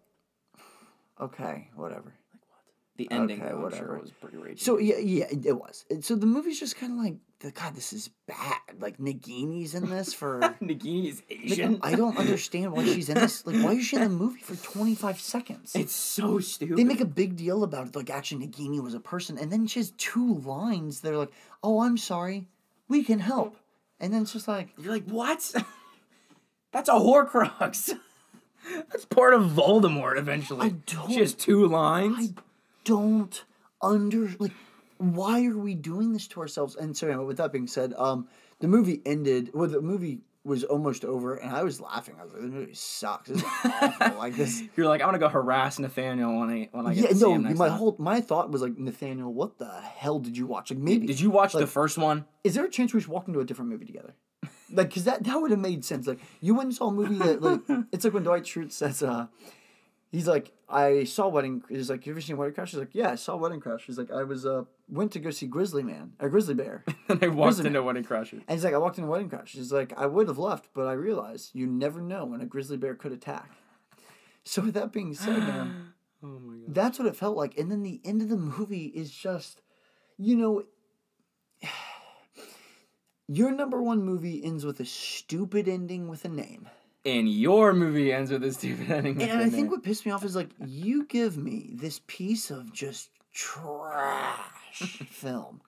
Speaker 2: okay, whatever. Like what?
Speaker 1: The ending,
Speaker 2: Okay,
Speaker 1: though,
Speaker 2: whatever.
Speaker 1: sure was pretty raging.
Speaker 2: So yeah, yeah, it, it was. And So the movie's just kind of like, the, God, this is bad. Like Nagini's in this for.
Speaker 1: Nagini is
Speaker 2: Like,
Speaker 1: Asian.
Speaker 2: I don't understand why she's in this. Like, why is she in the movie for 25 seconds?
Speaker 1: It's so stupid.
Speaker 2: They make a big deal about it. Like, actually, Nagini was a person. And then she has two lines that are like, oh, I'm sorry. We can help. And then it's just like,
Speaker 1: You're like, what? That's a Horcrux. That's part of Voldemort. Eventually,
Speaker 2: I don't-
Speaker 1: She has two lines.
Speaker 2: I don't under like why are we doing this to ourselves? And so anyway, with that being said, um the movie ended well the movie was almost over and I was laughing. I was like, this movie sucks. This is awful. like this
Speaker 1: You're like, I'm gonna go harass Nathaniel when I when I get
Speaker 2: Yeah,
Speaker 1: to see
Speaker 2: no,
Speaker 1: him next
Speaker 2: my
Speaker 1: time.
Speaker 2: whole my thought was like, Nathaniel, what the hell did you watch? Like maybe
Speaker 1: Did you watch the
Speaker 2: like-
Speaker 1: first one?
Speaker 2: is there a chance we should walk into a different movie together? Like, cause that that would have made sense. Like, you went and saw a movie that like it's like when Dwight Schrute says, uh, he's like, I saw Wedding. He's like, you ever seen Wedding Crash? He's like, yeah, I saw Wedding Crash. He's like, I was uh went to go see Grizzly Man, a Grizzly Bear, and
Speaker 1: I walked
Speaker 2: Prison
Speaker 1: into Wedding Crashers.
Speaker 2: And he's like, I walked into Wedding Crash. He's like, I would have left, but I realized you never know when a grizzly bear could attack. So with that being said, man,
Speaker 1: Oh my god.
Speaker 2: that's what it felt like. And then the end of the movie is just, you know, Your number one movie ends with a stupid ending with a name.
Speaker 1: And your movie ends with a stupid ending.
Speaker 2: And I think what pissed me off is like you give me this piece of just trash film,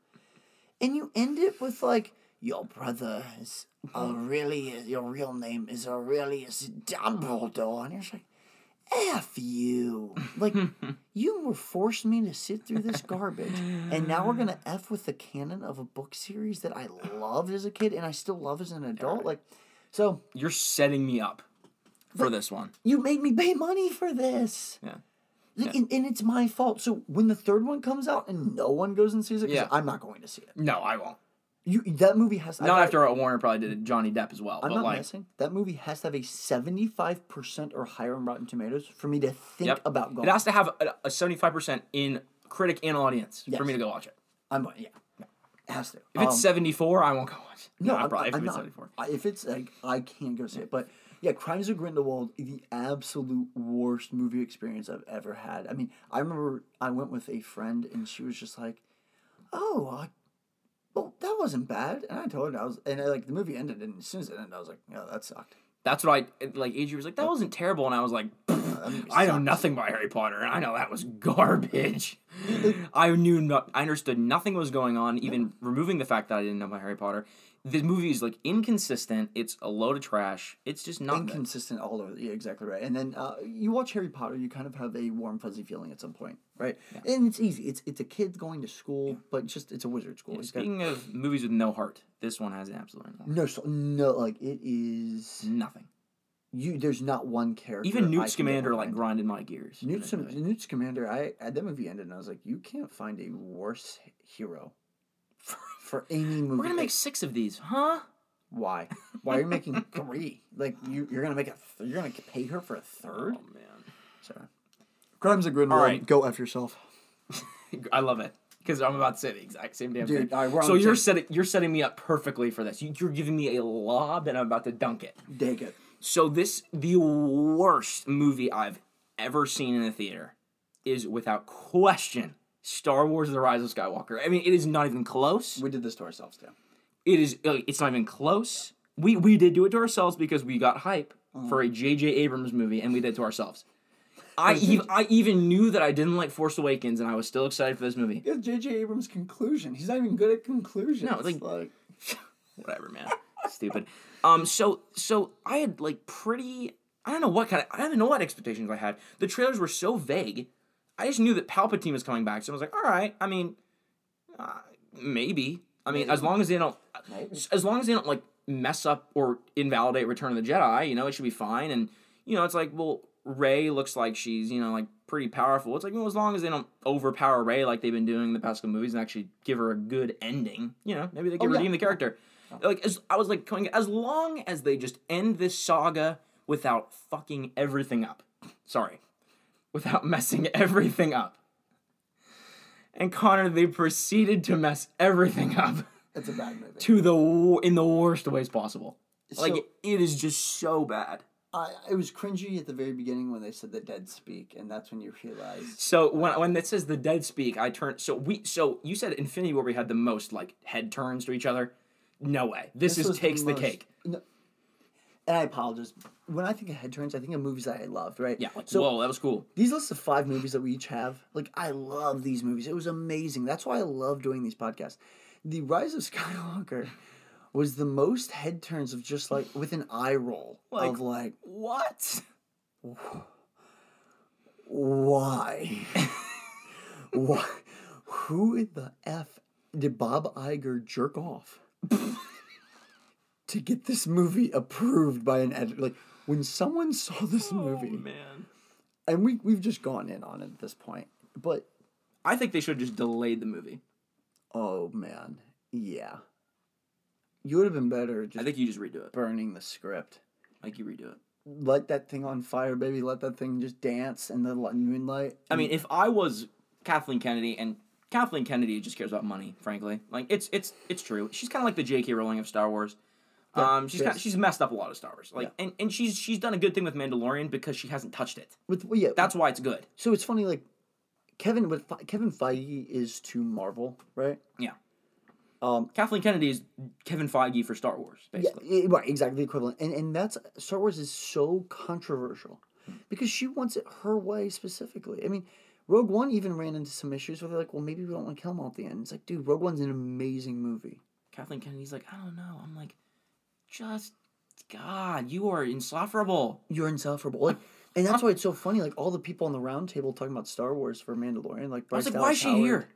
Speaker 2: and you end it with like your brother is Aurelius. Your real name is Aurelius Dumbledore, and you're just like, "F you!" Like you were forced me to sit through this garbage, and now we're gonna f with the canon of a book series that I loved as a kid and I still love as an adult. Like, so
Speaker 1: You're setting me up for this one.
Speaker 2: you made me pay money for this.
Speaker 1: Yeah.
Speaker 2: Like, And, and it's my fault. So when the third one comes out and no one goes and sees it,
Speaker 1: Yeah.
Speaker 2: I'm not going to see it.
Speaker 1: No, I won't.
Speaker 2: You that movie has
Speaker 1: Not
Speaker 2: I-
Speaker 1: after Warner probably did Johnny Depp as well.
Speaker 2: I'm
Speaker 1: but
Speaker 2: not
Speaker 1: like,
Speaker 2: messing. That movie has to have a 75 percent or higher on Rotten Tomatoes for me to think
Speaker 1: Yep.
Speaker 2: about going.
Speaker 1: it has to have a, a 75% in critic and audience
Speaker 2: Yes.
Speaker 1: for me to go watch it.
Speaker 2: I'm yeah, yeah, it has to.
Speaker 1: If it's
Speaker 2: Um,
Speaker 1: 74, I won't go watch it.
Speaker 2: No,
Speaker 1: I
Speaker 2: I'm,
Speaker 1: probably
Speaker 2: I'm
Speaker 1: if it's
Speaker 2: not.
Speaker 1: 74.
Speaker 2: I- If it's like I can't go see it, but yeah, Crimes of Grindelwald, the absolute worst movie experience I've ever had. I mean, I remember I went with a friend and she was just like, "Oh, uh, well, that wasn't bad," and I told her I was, and uh, like the movie ended, and as soon as it ended, I was like, "Yeah, that sucked."
Speaker 1: That's what I like. Adrian was like, "That wasn't terrible," and I was like, "I know nothing about Harry Potter, and I know that was garbage." I knew not. I understood nothing was going on. Even removing the fact that I didn't know about Harry Potter, the movie is like inconsistent. It's a load of trash. It's just not. good.
Speaker 2: all over. Yeah, exactly right. And then uh, you watch Harry Potter, you kind of have a warm fuzzy feeling at some point, right? And it's easy. It's it's a kid going to school, but just it's a wizard school. Got
Speaker 1: Speaking of movies with no heart, this one has absolutely no,
Speaker 2: no, so, no, like it is
Speaker 1: nothing.
Speaker 2: you. There's not one character.
Speaker 1: Even Newt Scamander like grinded my gears.
Speaker 2: Newt,
Speaker 1: in this
Speaker 2: Scam-
Speaker 1: movie.
Speaker 2: Newt Scamander. I at that movie ended, and I was like, you can't find a worse hero for any movie.
Speaker 1: We're gonna make six of these, huh?
Speaker 2: why? Why are you making three? Like you, you're gonna make a. Th- you're gonna pay her for a third.
Speaker 1: Oh man.
Speaker 2: Sorry. Crimes of Grindelwald.
Speaker 1: right.
Speaker 2: Go f yourself.
Speaker 1: I love it because I'm about to say the exact same damn
Speaker 2: Dude,
Speaker 1: thing.
Speaker 2: all right,
Speaker 1: so you're setting you're setting me up perfectly for this. You, you're giving me a lob, and I'm about to dunk it.
Speaker 2: Dig it.
Speaker 1: So this the worst movie I've ever seen in a theater is without question Star Wars: The Rise of Skywalker. I mean, it is not even close.
Speaker 2: We did this to ourselves too.
Speaker 1: It is. It's not even close. We we did do it to ourselves because we got hype for a J.J. Abrams movie, and we did it to ourselves. I even I even knew that I didn't like Force Awakens, and I was still excited for this movie.
Speaker 2: It's J.J. Abrams' conclusion. He's not even good at conclusions.
Speaker 1: No, like-
Speaker 2: like
Speaker 1: whatever, man. Stupid. Um, so so I had like pretty. I don't know what kind of. I don't even know what expectations I had. The trailers were so vague. I just knew that Palpatine was coming back, so I was like, all right. I mean, uh, maybe. I mean, as long as they don't, as long as they don't like mess up or invalidate Return of the Jedi, you know, it should be fine. And you know, it's like, well, Rey looks like she's you know like pretty powerful. It's like, well, as long as they don't overpower Rey like they've been doing in the past couple movies and actually give her a good ending, you know, maybe they can
Speaker 2: Oh, yeah.
Speaker 1: redeem the character. Like as I was like going, as long as they just end this saga without fucking everything up. Sorry, without messing everything up. And Connor, they proceeded to mess everything up
Speaker 2: it's a bad movie.
Speaker 1: to the in the worst ways possible. Like it is just so bad.
Speaker 2: I, it was cringy at the very beginning when they said the dead speak, and that's when you realize.
Speaker 1: So when when it says the dead speak, I turn. So we so you said Infinity War we had the most like head turns to each other. No way. This, is takes the,
Speaker 2: most-
Speaker 1: cake.
Speaker 2: No, and I apologize. When I think of head turns, I think of movies that I loved, right?
Speaker 1: Yeah. Like,
Speaker 2: So
Speaker 1: whoa, that was cool.
Speaker 2: these lists of five movies that we each have, like I love these movies. It was amazing. That's why I love doing these podcasts. The Rise of Skywalker was the most head turns of just like with an eye roll
Speaker 1: Like-
Speaker 2: of like
Speaker 1: What?
Speaker 2: why, why, who in the f did Bob Iger jerk off to get this movie approved by an editor? Like when someone saw this oh, movie,
Speaker 1: Oh, man.
Speaker 2: and we we've just gone in on it at this point, but
Speaker 1: I think they should have just delayed the movie.
Speaker 2: oh man, yeah, you would have been better
Speaker 1: I think you just redo it.
Speaker 2: burning the script.
Speaker 1: Like you redo it.
Speaker 2: Let that thing on fire, baby. Let that thing just dance in the moonlight.
Speaker 1: I mean, if I was Kathleen Kennedy, and Kathleen Kennedy just cares about money, frankly. Like it's it's it's true. She's kind of like the J.K. Rowling of Star Wars.
Speaker 2: Yeah,
Speaker 1: um, she's
Speaker 2: she
Speaker 1: kind
Speaker 2: is.
Speaker 1: she's messed up a lot of Star Wars. Like, and, and she's she's done a good thing with Mandalorian because she hasn't touched it.
Speaker 2: with well, yeah,
Speaker 1: That's why it's good.
Speaker 2: So it's funny, like Kevin, what Fe- Kevin Feige is to Marvel, right?
Speaker 1: Yeah.
Speaker 2: Um,
Speaker 1: Kathleen Kennedy is Kevin Feige for Star Wars, basically.
Speaker 2: Yeah, right, exactly the equivalent. And and that's Star Wars is so controversial because she wants it her way specifically. I mean, Rogue One even ran into some issues where they're like, well, maybe we don't want to kill him at the end. It's like, dude, Rogue One's an amazing movie.
Speaker 1: Kathleen Kennedy's like, I don't know. I'm like, just God, you are insufferable.
Speaker 2: You're insufferable. Like, and that's why it's so funny. Like all the people on the round table talking about Star Wars for Mandalorian, like
Speaker 1: I was like,
Speaker 2: Dallas
Speaker 1: why is she
Speaker 2: Howard,
Speaker 1: here?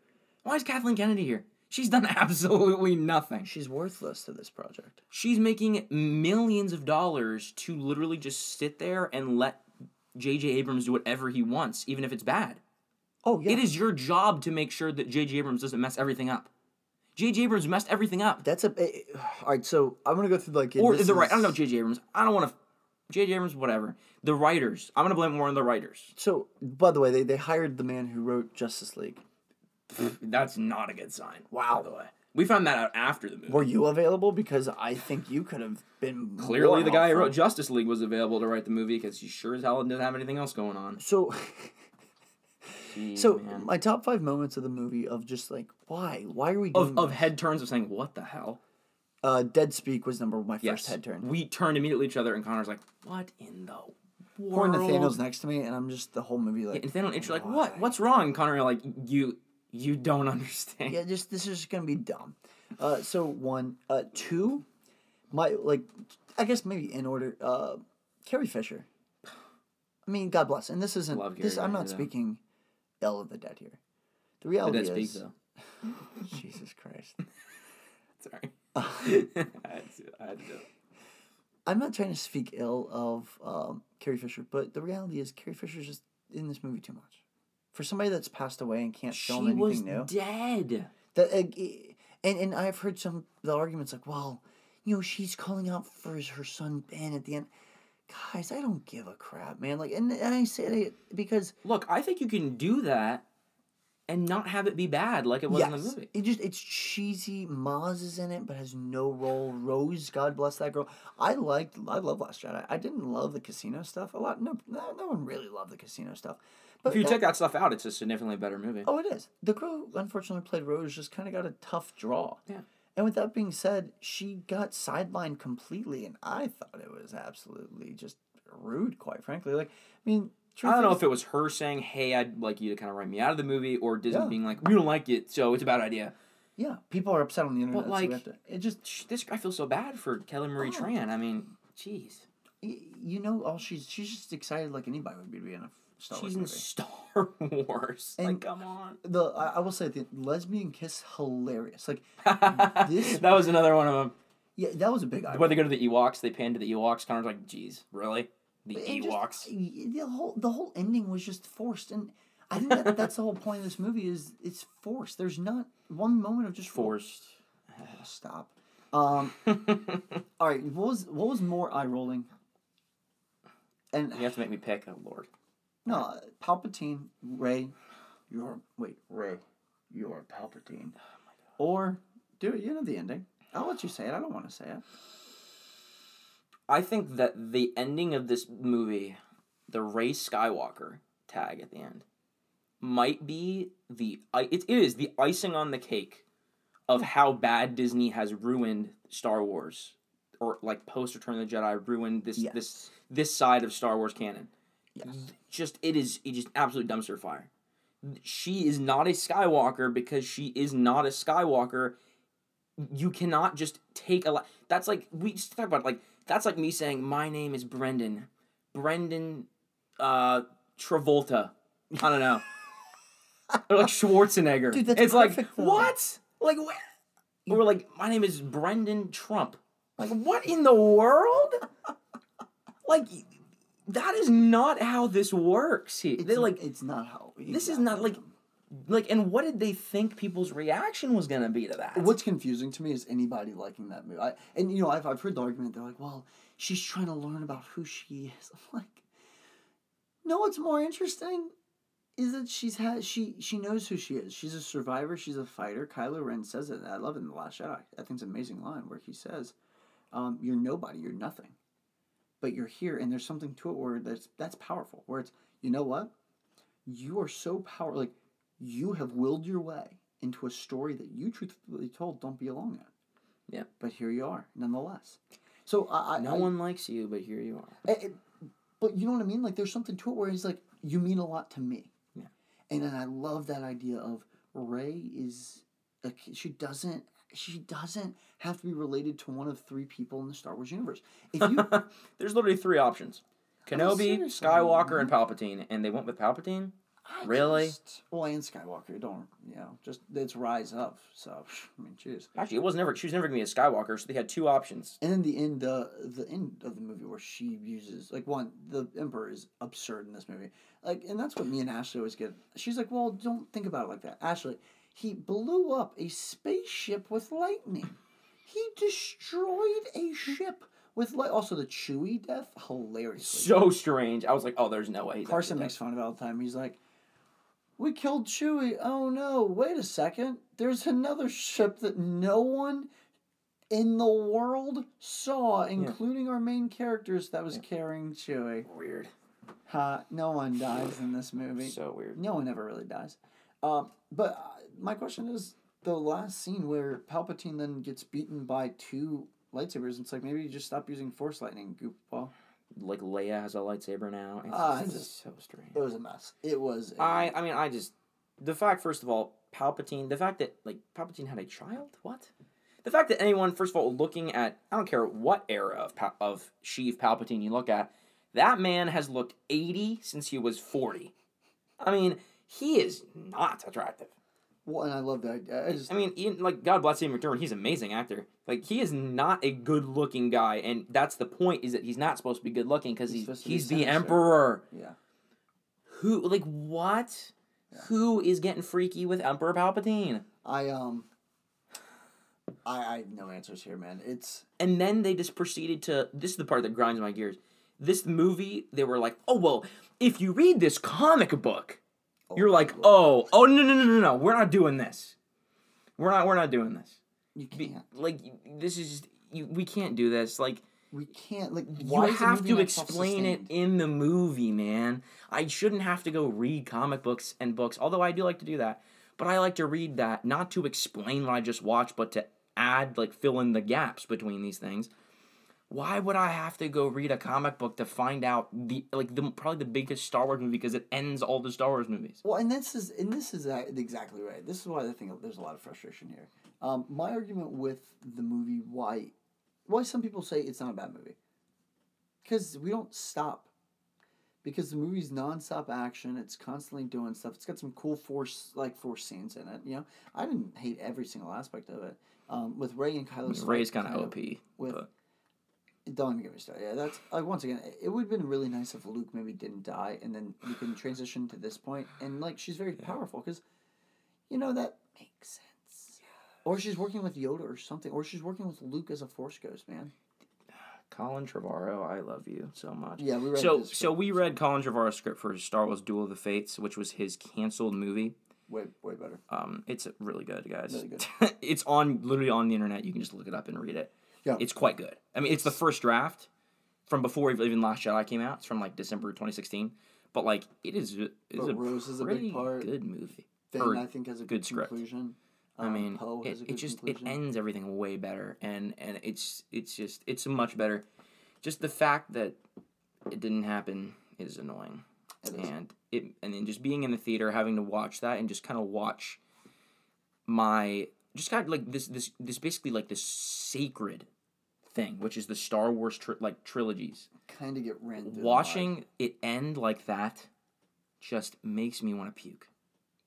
Speaker 1: Why is Kathleen Kennedy here? She's done absolutely nothing.
Speaker 2: She's worthless to this project.
Speaker 1: She's making millions of dollars to literally just sit there and let J.J. Abrams do whatever he wants, even if it's bad.
Speaker 2: Oh yeah,
Speaker 1: It is your job to make sure that J.J. Abrams doesn't mess everything up. J.J. Abrams messed everything up.
Speaker 2: That's a. eh, eh, all right, so I'm gonna go through like.
Speaker 1: Or the right. I don't know J.J. Abrams. I don't want to. J.J. Abrams, whatever. The writers. I'm gonna blame more on the writers.
Speaker 2: So, by the way, they, they hired the man who wrote Justice League.
Speaker 1: That's not a good sign.
Speaker 2: Wow.
Speaker 1: By the way, we found that out after the movie.
Speaker 2: Were you available? Because I think you could have been
Speaker 1: Clearly, the guy who wrote Justice League was available to write the movie because he sure as hell didn't have anything else going on.
Speaker 2: So,
Speaker 1: Jeez,
Speaker 2: so
Speaker 1: man.
Speaker 2: my top five moments of the movie of just like why why are we doing
Speaker 1: of, of head turns of saying what the hell.
Speaker 2: Uh, Dead Speak was number one my first head turn.
Speaker 1: We turned immediately to each other, and Connor's like, "What in the
Speaker 2: Poor
Speaker 1: world?"
Speaker 2: Nathaniel's next to me, and I'm just the whole movie like.
Speaker 1: Yeah, Nathaniel and are like, "What? What's wrong?" Connor are like, "You, you don't understand."
Speaker 2: Yeah, just this is just gonna be dumb. Uh, so one, uh, two, my like, I guess maybe in order. Uh, Carrie Fisher. I mean, God bless, and this isn't.
Speaker 1: Love
Speaker 2: this
Speaker 1: Carrie
Speaker 2: I'm not
Speaker 1: though.
Speaker 2: speaking ill of the dead here. The reality is,
Speaker 1: speak though.
Speaker 2: Jesus Christ.
Speaker 1: Sorry. I had to, I had to do it.
Speaker 2: I'm not trying to speak ill of um, Carrie Fisher, but the reality is Carrie Fisher's just in this movie too much. For somebody that's passed away and can't
Speaker 1: She
Speaker 2: film anything
Speaker 1: was
Speaker 2: new,
Speaker 1: dead.
Speaker 2: that uh, and and I've heard some the arguments like, well, you know, she's calling out for his, her son Ben at the end. Guys, I don't give a crap, man. Like, and, and I say it because
Speaker 1: Look, I think you can do that and not have it be bad like it was in the movie.
Speaker 2: it just it's cheesy. Maz is in it, but has no role. Rose, God bless that girl. I liked, I love Last Jedi. I didn't love the casino stuff a lot. No, no, no one really loved the casino stuff. But
Speaker 1: If you
Speaker 2: that-
Speaker 1: take that stuff out, it's a significantly better movie.
Speaker 2: Oh, it is. The girl unfortunately played Rose just kind of got a tough draw.
Speaker 1: Yeah.
Speaker 2: And with that being said, she got sidelined completely, and I thought it was absolutely just rude, quite frankly. Like, I mean,
Speaker 1: I don't know if it was her saying, "Hey, I'd like you to kind of write me out of the movie," or Disney
Speaker 2: Yeah.
Speaker 1: being like, "We don't like it, so it's a bad idea."
Speaker 2: yeah, people are upset on the internet. so we
Speaker 1: like-
Speaker 2: have to, it just,
Speaker 1: This I feel so bad for Kelly Marie
Speaker 2: Oh.
Speaker 1: Tran. I mean, jeez,
Speaker 2: you know, all she's she's just excited like anybody would be to be in a Star Wars
Speaker 1: she's in
Speaker 2: movie.
Speaker 1: Star Wars. like,
Speaker 2: And-
Speaker 1: come on.
Speaker 2: The I, I will say the lesbian kiss hilarious. Like, This-
Speaker 1: that was another one of them.
Speaker 2: yeah, that was a big eye.
Speaker 1: When they go to the Ewoks, they pan to the Ewoks. Connor's like, "Geez, really? The
Speaker 2: And just-
Speaker 1: Ewoks?"
Speaker 2: y- the whole the whole ending was just forced, and I think that, that's the whole point of this movie is it's forced. There's not one moment of just
Speaker 1: Forced.
Speaker 2: Stop. Um. all right. What was what was more eye rolling? And
Speaker 1: You have to make me pick. Oh Lord.
Speaker 2: No, Palpatine, Rey, you're wait Rey, you're Palpatine, or do it. You know the ending. I'll let you say it. I don't want to say it.
Speaker 1: I think that the ending of this movie, the Rey Skywalker tag at the end, might be the i- it is the icing on the cake of how bad Disney has ruined Star Wars, or like post Return of the Jedi ruined this
Speaker 2: Yes.
Speaker 1: this this side of Star Wars canon. Just it is it just absolute dumpster fire. She is not a Skywalker because she is not a Skywalker. You cannot just take a lot. That's like we just talk about it, like that's like me saying my name is Brendan, Brendan, uh, Travolta. I don't know, or like Schwarzenegger.
Speaker 2: Dude,
Speaker 1: it's like
Speaker 2: though.
Speaker 1: what? Like what? Or like my name is Brendan Trump. Like what in the world? like that is not how this works. Here,
Speaker 2: It's
Speaker 1: they like
Speaker 2: it's not how.
Speaker 1: this is not like like and what did they think people's reaction was gonna be to that?
Speaker 2: What's confusing to me is anybody liking that movie. I, and you know, I've, I've heard the argument. They're like, "Well, she's trying to learn about who she is." I'm like, no. What's more interesting is that she's had she she knows who she is. She's a survivor. She's a fighter. Kylo Ren says it. I love it in the Last Jedi. I think it's an amazing line where he says, um, "You're nobody. You're nothing, but you're here." And there's something to it where that's that's powerful. Where it's you know what, you are so powerful like you have willed your way into a story that you truthfully told don't be belong in.
Speaker 1: Yeah.
Speaker 2: But here you are, nonetheless. So I, I
Speaker 1: No
Speaker 2: I-
Speaker 1: one likes you, but here you are.
Speaker 2: Eh, but you know what I mean? Like, there's something to it where he's like, "You mean a lot to me."
Speaker 1: Yeah.
Speaker 2: And then I love that idea of Rey is, like, she doesn't, she doesn't have to be related to one of three people in the Star Wars universe. If you,
Speaker 1: There's literally three options: oh,
Speaker 2: Kenobi,
Speaker 1: Skywalker, and.
Speaker 2: Mm-hmm.
Speaker 1: Palpatine, and they went with Palpatine.
Speaker 2: I
Speaker 1: Really?
Speaker 2: just- well, and Skywalker, don't you know? Just it's rise up. So I mean, jeez.
Speaker 1: Actually, it was never. She was never gonna be a Skywalker, so they had two options.
Speaker 2: And then the end, the the end of the movie where she uses like one, the Emperor is absurd in this movie. Like, and that's what me and Ashley always get. She's like, "Well, don't think about it like that." Ashley, he blew up a spaceship with lightning. He destroyed a ship with light. Also, the Chewie death, hilarious.
Speaker 1: So strange. I was like, oh, there's no way.
Speaker 2: Carson makes fun of it all the time. He's like, "We killed Chewie. Oh no! Wait a second. There's another ship that no one in the world saw, including our main characters, that was carrying Chewie.
Speaker 1: dead. weird.
Speaker 2: Ha! no one dies in this movie.
Speaker 1: So weird.
Speaker 2: No one ever really dies. Um, but uh, my question is the last scene where Palpatine then gets beaten by two lightsabers. It's like maybe you just stop using Force lightning, goofball.
Speaker 1: Like Leia has a lightsaber now. It's,
Speaker 2: ah,
Speaker 1: it's
Speaker 2: just-
Speaker 1: so strange.
Speaker 2: It was a mess. It was. a-
Speaker 1: I I mean I just the fact first of all Palpatine the fact that like Palpatine had a child what the fact that anyone first of all looking at I don't care what era of Pa- of Sheev Palpatine you look at that man has looked eighty since he was forty I mean he is not attractive
Speaker 2: Well, and I love that. I, I just
Speaker 1: I mean Ian, like God bless Ian McDiarmid he's an amazing actor like he is not a good looking guy and that's the point is that he's not supposed to be good looking because
Speaker 2: He's
Speaker 1: he's he's the emperor
Speaker 2: yeah.
Speaker 1: who like what who is getting freaky with Emperor Palpatine?
Speaker 2: I um. I I have no answers here, man. It's
Speaker 1: And then they just proceeded to this is the part that grinds my gears. This movie, they were like, "Oh well, if you read this comic book, Oh, you're like, oh, oh no no no no no, we're not doing this. We're not we're not doing this.
Speaker 2: you can't.
Speaker 1: like this is just you, we can't do this. Like
Speaker 2: We can't like.
Speaker 1: you
Speaker 2: Why the
Speaker 1: have to explain it in the movie, man. I shouldn't have to go read comic books and books, although I do like to do that. But I like to read that not to explain what I just watched, but to add like fill in the gaps between these things. Why would I have to go read a comic book to find out the like the probably the biggest Star Wars movie because it ends all the Star Wars movies?
Speaker 2: Well, and this is and this is exactly right. This is why I think there's a lot of frustration here. Um, my argument with the movie, why, why some people say it's not a bad movie, because we don't stop. Because the movie's nonstop action, it's constantly doing stuff. It's got some cool force like force scenes in it. You know, I didn't hate every single aspect of it. Um, with Rey and Kylo, Rey's
Speaker 1: kind of OP,
Speaker 2: with-
Speaker 1: but
Speaker 2: don't even get me started. Yeah, that's like once again, it would have been really nice if Luke maybe didn't die, and then you can transition to this point, and like she's very powerful because, you know, that makes sense. Or she's working with Yoda or something, or she's working with Luke as a Force ghost, man.
Speaker 1: Colin Trevorrow, I love you so much.
Speaker 2: Yeah, we read
Speaker 1: so
Speaker 2: this
Speaker 1: so we read Colin Trevorrow's script for Star Wars Duel of the Fates, which was his canceled movie.
Speaker 2: Way way better.
Speaker 1: Um, it's really good, guys.
Speaker 2: Really good.
Speaker 1: it's on literally on the internet. You can just look it up and read it.
Speaker 2: Yeah.
Speaker 1: It's quite good. I mean, it's the first draft from before even Last Jedi came out. It's from like December 2016. But like, it is it's
Speaker 2: But
Speaker 1: a
Speaker 2: Rose is a big part.
Speaker 1: good movie.
Speaker 2: Finn, I think, has a
Speaker 1: good
Speaker 2: good,
Speaker 1: script.
Speaker 2: conclusion.
Speaker 1: I
Speaker 2: Um,
Speaker 1: mean, it, it just
Speaker 2: conclusion.
Speaker 1: it ends everything way better, and and it's it's just it's much better. Just the fact that it didn't happen is annoying,
Speaker 2: It is.
Speaker 1: and it and then just being in the theater, having to watch that, and just kind of watch my just kind of like this this this basically like this sacred thing, which is the Star Wars tri- like trilogies.
Speaker 2: kind of get ran through. the mud.
Speaker 1: Watching it end like that just makes me want to puke.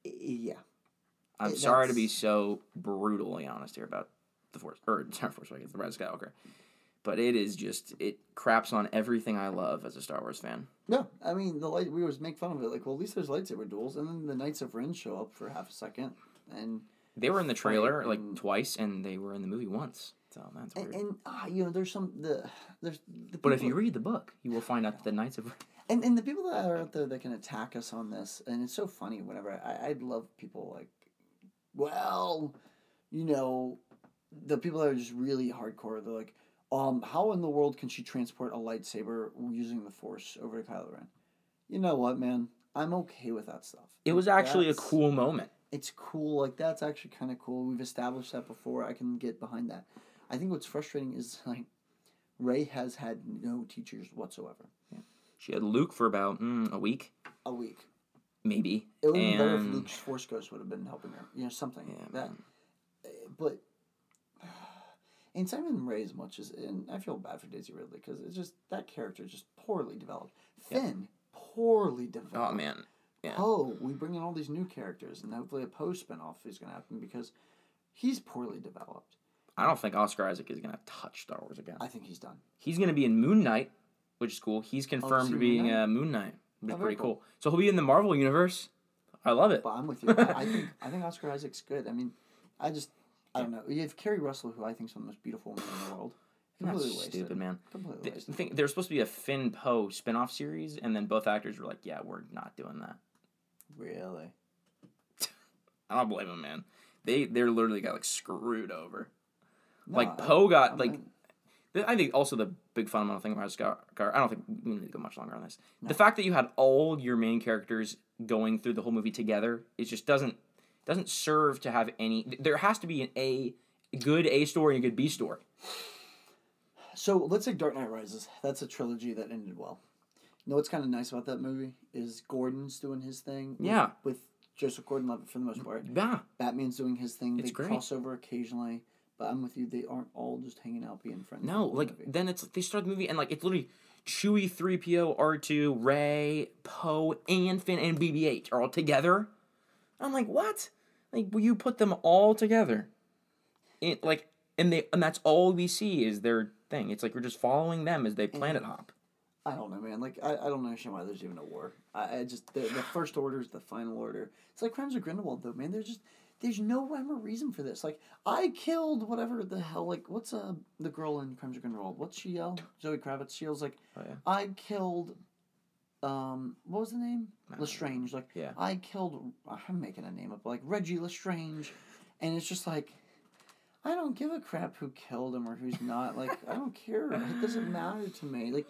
Speaker 2: Yeah.
Speaker 1: I'm
Speaker 2: It-
Speaker 1: sorry to be so brutally honest here about the Force or sorry, Force Awakens, the Rise of Skywalker, but it is just it craps on everything I love as a Star Wars fan.
Speaker 2: No, I mean the light. We always make fun of it. Like, well, at least there's lightsaber duels, and then the Knights of Ren show up for half a second, and
Speaker 1: They were in the trailer like
Speaker 2: and-
Speaker 1: twice, and they were in the movie once. So that's
Speaker 2: and,
Speaker 1: weird.
Speaker 2: and ah, you know, there's some the there's the
Speaker 1: but if you read the book, you will find out that the Knights of
Speaker 2: and and the people that are out there that can attack us on this, and it's so funny. Whenever I I'd love people like, well, you know, the people that are just really hardcore. They're like, um, how in the world can she transport a lightsaber using the Force over to Kylo Ren? You know what, man? I'm okay with that stuff.
Speaker 1: It was actually a cool moment.
Speaker 2: it's cool. Like that's actually kind of cool. We've established that before. I can get behind that. I think what's frustrating is like Rey has had no teachers whatsoever.
Speaker 1: She had Luke for about mm, a week,
Speaker 2: A week.
Speaker 1: maybe.
Speaker 2: It would have been better if Luke's Force Ghost would have been helping her. You know, something.
Speaker 1: Yeah,
Speaker 2: that,
Speaker 1: man.
Speaker 2: uh, but and Simon Rey as much as and I feel bad for Daisy Ridley because it's just that character is just poorly developed. Finn poorly developed.
Speaker 1: Oh man, yeah.
Speaker 2: Poe, we bring in all these new characters, and hopefully a Poe spinoff is going to happen because he's poorly developed.
Speaker 1: I don't think Oscar Isaac is gonna touch Star Wars again.
Speaker 2: I think he's done.
Speaker 1: He's gonna be in Moon Knight, which is cool. He's confirmed
Speaker 2: see
Speaker 1: to
Speaker 2: Moon
Speaker 1: being
Speaker 2: Knight?
Speaker 1: uh, Moon Knight, which
Speaker 2: Oh,
Speaker 1: is pretty
Speaker 2: cool.
Speaker 1: cool. So he'll be in the Marvel universe. I love it.
Speaker 2: But I'm with you. I, I think I think Oscar Isaac's good. I mean, I just I don't know. You have Keri Russell, who I think is one of the most beautiful women in the world.
Speaker 1: That's
Speaker 2: wasted.
Speaker 1: stupid, man.
Speaker 2: Completely
Speaker 1: The
Speaker 2: wasted.
Speaker 1: thing, there was supposed to be a Finn Poe spin-off series, and then both actors were like, "Yeah, we're not doing that."
Speaker 2: Really?
Speaker 1: I don't blame them, man. They they're literally got like screwed over.
Speaker 2: No,
Speaker 1: like Poe got
Speaker 2: I'm
Speaker 1: like. I think also the big fundamental thing about Scar. I don't think we need to go much longer on this. The fact that you had all your main characters going through the whole movie together, it just doesn't doesn't serve to have any. There has to be an A good A story and a good B story.
Speaker 2: So let's take Dark Knight Rises. That's a trilogy that ended well. You know what's kind of nice about that movie is Gordon's doing his thing. with-
Speaker 1: Yeah.
Speaker 2: With Joseph Gordon-Levitt for the most part.
Speaker 1: Yeah,
Speaker 2: Batman's doing his thing.
Speaker 1: It's
Speaker 2: they
Speaker 1: great.
Speaker 2: cross over occasionally, but I'm with you. They aren't all just hanging out being friends.
Speaker 1: no, like
Speaker 2: movie.
Speaker 1: then it's they start the movie and like it's literally Chewie, three PO, R two, Rey, Poe, and Finn and BB eight are all together. I'm like, what? Like, will you put them all together? It like, and they and that's all we see is their thing. It's like we're just following them as they planet hop.
Speaker 2: I don't know, man. Like I, I don't understand why there's even a war. I, I just the, the first order is the final order. It's like Crimes of Grindelwald, though, man. They're just there's no rhyme or reason for this. Like I killed whatever the hell. Like what's uh the girl in Crimes of Grindelwald? What's she yell? Zoe Kravitz. She yells like
Speaker 1: Oh, yeah.
Speaker 2: I killed. Um, what was the name? Lestrange. Like
Speaker 1: Yeah.
Speaker 2: I killed. I'm making a name up. Like Reggie Lestrange, and it's just like. I don't give a crap who killed him or who's not. Like, I don't care. It doesn't matter to me. Like,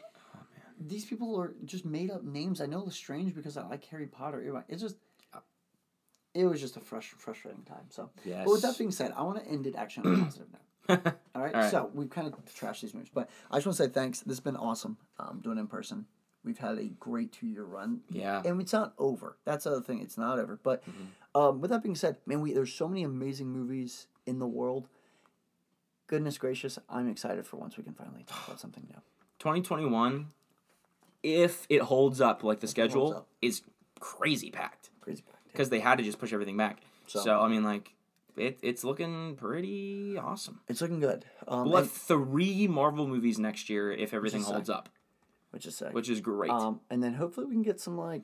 Speaker 2: these people are just made up names. I know Lestrange because I like Harry Potter. It's just, it was just a fresh, frustrating time. So,
Speaker 1: Yes.
Speaker 2: but with that being said, I want to end it actually on a positive note. All right?
Speaker 1: All right.
Speaker 2: So we've kind of trashed these movies, but I just want to say thanks. This has been awesome. Um, doing it in person. We've had a great two year run.
Speaker 1: yeah.
Speaker 2: And it's not over. That's the other thing. It's not over. But um, with that being said, man, we there's so many amazing movies in the world. Goodness gracious, I'm excited for once we can finally talk about something new.
Speaker 1: 2021, if it holds up like the
Speaker 2: holds
Speaker 1: schedule, is crazy packed
Speaker 2: Crazy back.
Speaker 1: Because they had to just push everything back.
Speaker 2: So-
Speaker 1: So, I mean, like, it, it's looking pretty awesome.
Speaker 2: It's looking good. Um,
Speaker 1: We'll have three Marvel movies next year if everything holds
Speaker 2: sick.
Speaker 1: up,
Speaker 2: which is sick.
Speaker 1: which is great.
Speaker 2: Um, and then hopefully we can get some like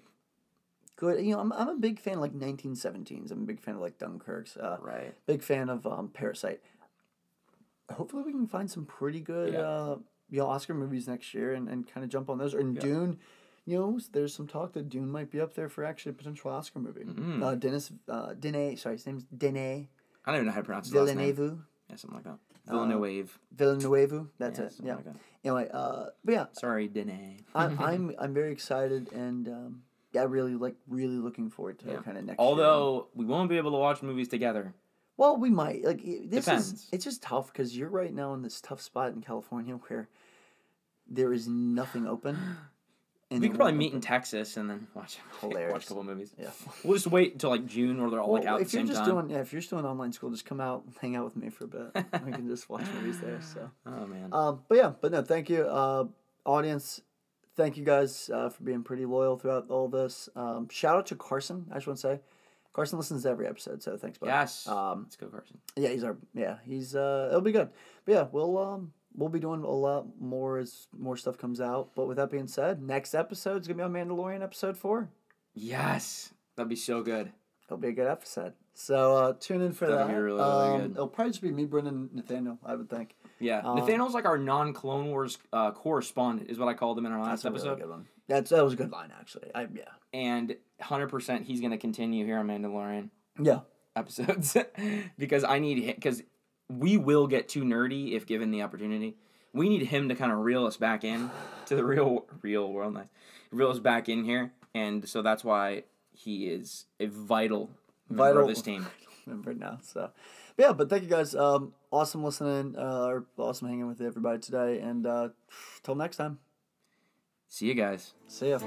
Speaker 2: good. You know, I'm, I'm a big fan of like 1917s. I'm a big fan of like Dunkirk's. Uh,
Speaker 1: right.
Speaker 2: Big fan of um, Parasite. Hopefully we can find some pretty good
Speaker 1: Yeah.
Speaker 2: uh, you know Oscar movies next year and, and kind of jump on those. Or in
Speaker 1: Yeah.
Speaker 2: Dune, you know, there's some talk that Dune might be up there for actually a potential Oscar movie.
Speaker 1: Mm.
Speaker 2: Uh, Dennis uh, Denis, sorry, his name's Denis
Speaker 1: I don't even know how to pronounce his last name.
Speaker 2: Villeneuve.
Speaker 1: Yeah, something like that. Villeneuve.
Speaker 2: Villeneuve. That's
Speaker 1: yeah,
Speaker 2: it. Yeah.
Speaker 1: like that.
Speaker 2: Anyway, uh, but yeah,
Speaker 1: Sorry, Dene.
Speaker 2: I'm I'm I'm very excited and um, yeah, really like really looking forward to
Speaker 1: Yeah.
Speaker 2: kind of next. year.
Speaker 1: Although we won't be able to watch movies together.
Speaker 2: well, we might like this is
Speaker 1: Depends.
Speaker 2: it's just tough because you're right now in this tough spot in California where there is nothing open.
Speaker 1: We could probably meet in. Texas and then watch watch
Speaker 2: Hilarious.
Speaker 1: a couple movies.
Speaker 2: Yeah.
Speaker 1: We'll just wait until like June where they're all like
Speaker 2: Well,
Speaker 1: out at
Speaker 2: if you're just
Speaker 1: time.
Speaker 2: doing yeah, if you're still in online school, just come out, hang out with me for a bit. we can just watch movies there. So.
Speaker 1: oh man.
Speaker 2: Um, but yeah, but no, thank you, uh, audience. Thank you guys uh, for being pretty loyal throughout all this. Um, shout out to Carson. I just want to say, Carson listens to every episode, so thanks, bud.
Speaker 1: yes.
Speaker 2: Um,
Speaker 1: Let's go, Carson.
Speaker 2: yeah, he's our yeah, he's uh, it'll be good. But yeah, we'll um, we'll be doing a lot more as more stuff comes out. But with that being said, next episode is gonna be on Mandalorian episode four.
Speaker 1: Yes. That'd be so good.
Speaker 2: It'll be a good episode. So uh, tune in for
Speaker 1: That'll
Speaker 2: that.
Speaker 1: be really, really
Speaker 2: um,
Speaker 1: good.
Speaker 2: It'll probably just be me, Brendan, Nathaniel. I would think.
Speaker 1: Yeah.
Speaker 2: Uh,
Speaker 1: Nathaniel's like our non Clone Wars uh, correspondent, is what I called him in our last
Speaker 2: really
Speaker 1: episode.
Speaker 2: good one. That's that was a good line actually. I yeah.
Speaker 1: And 100% he's going to continue here on Mandalorian
Speaker 2: Yeah.
Speaker 1: episodes because I need him, because we will get too nerdy if given the opportunity. We need him to kind of reel us back in to the real real world. Nice, reel us back in here, and so that's why he is a vital
Speaker 2: vital
Speaker 1: this team.
Speaker 2: Member now, so but yeah. But thank you guys. Um, awesome listening, uh, or awesome hanging with everybody today, and uh, till next time.
Speaker 1: See you guys.
Speaker 2: See ya.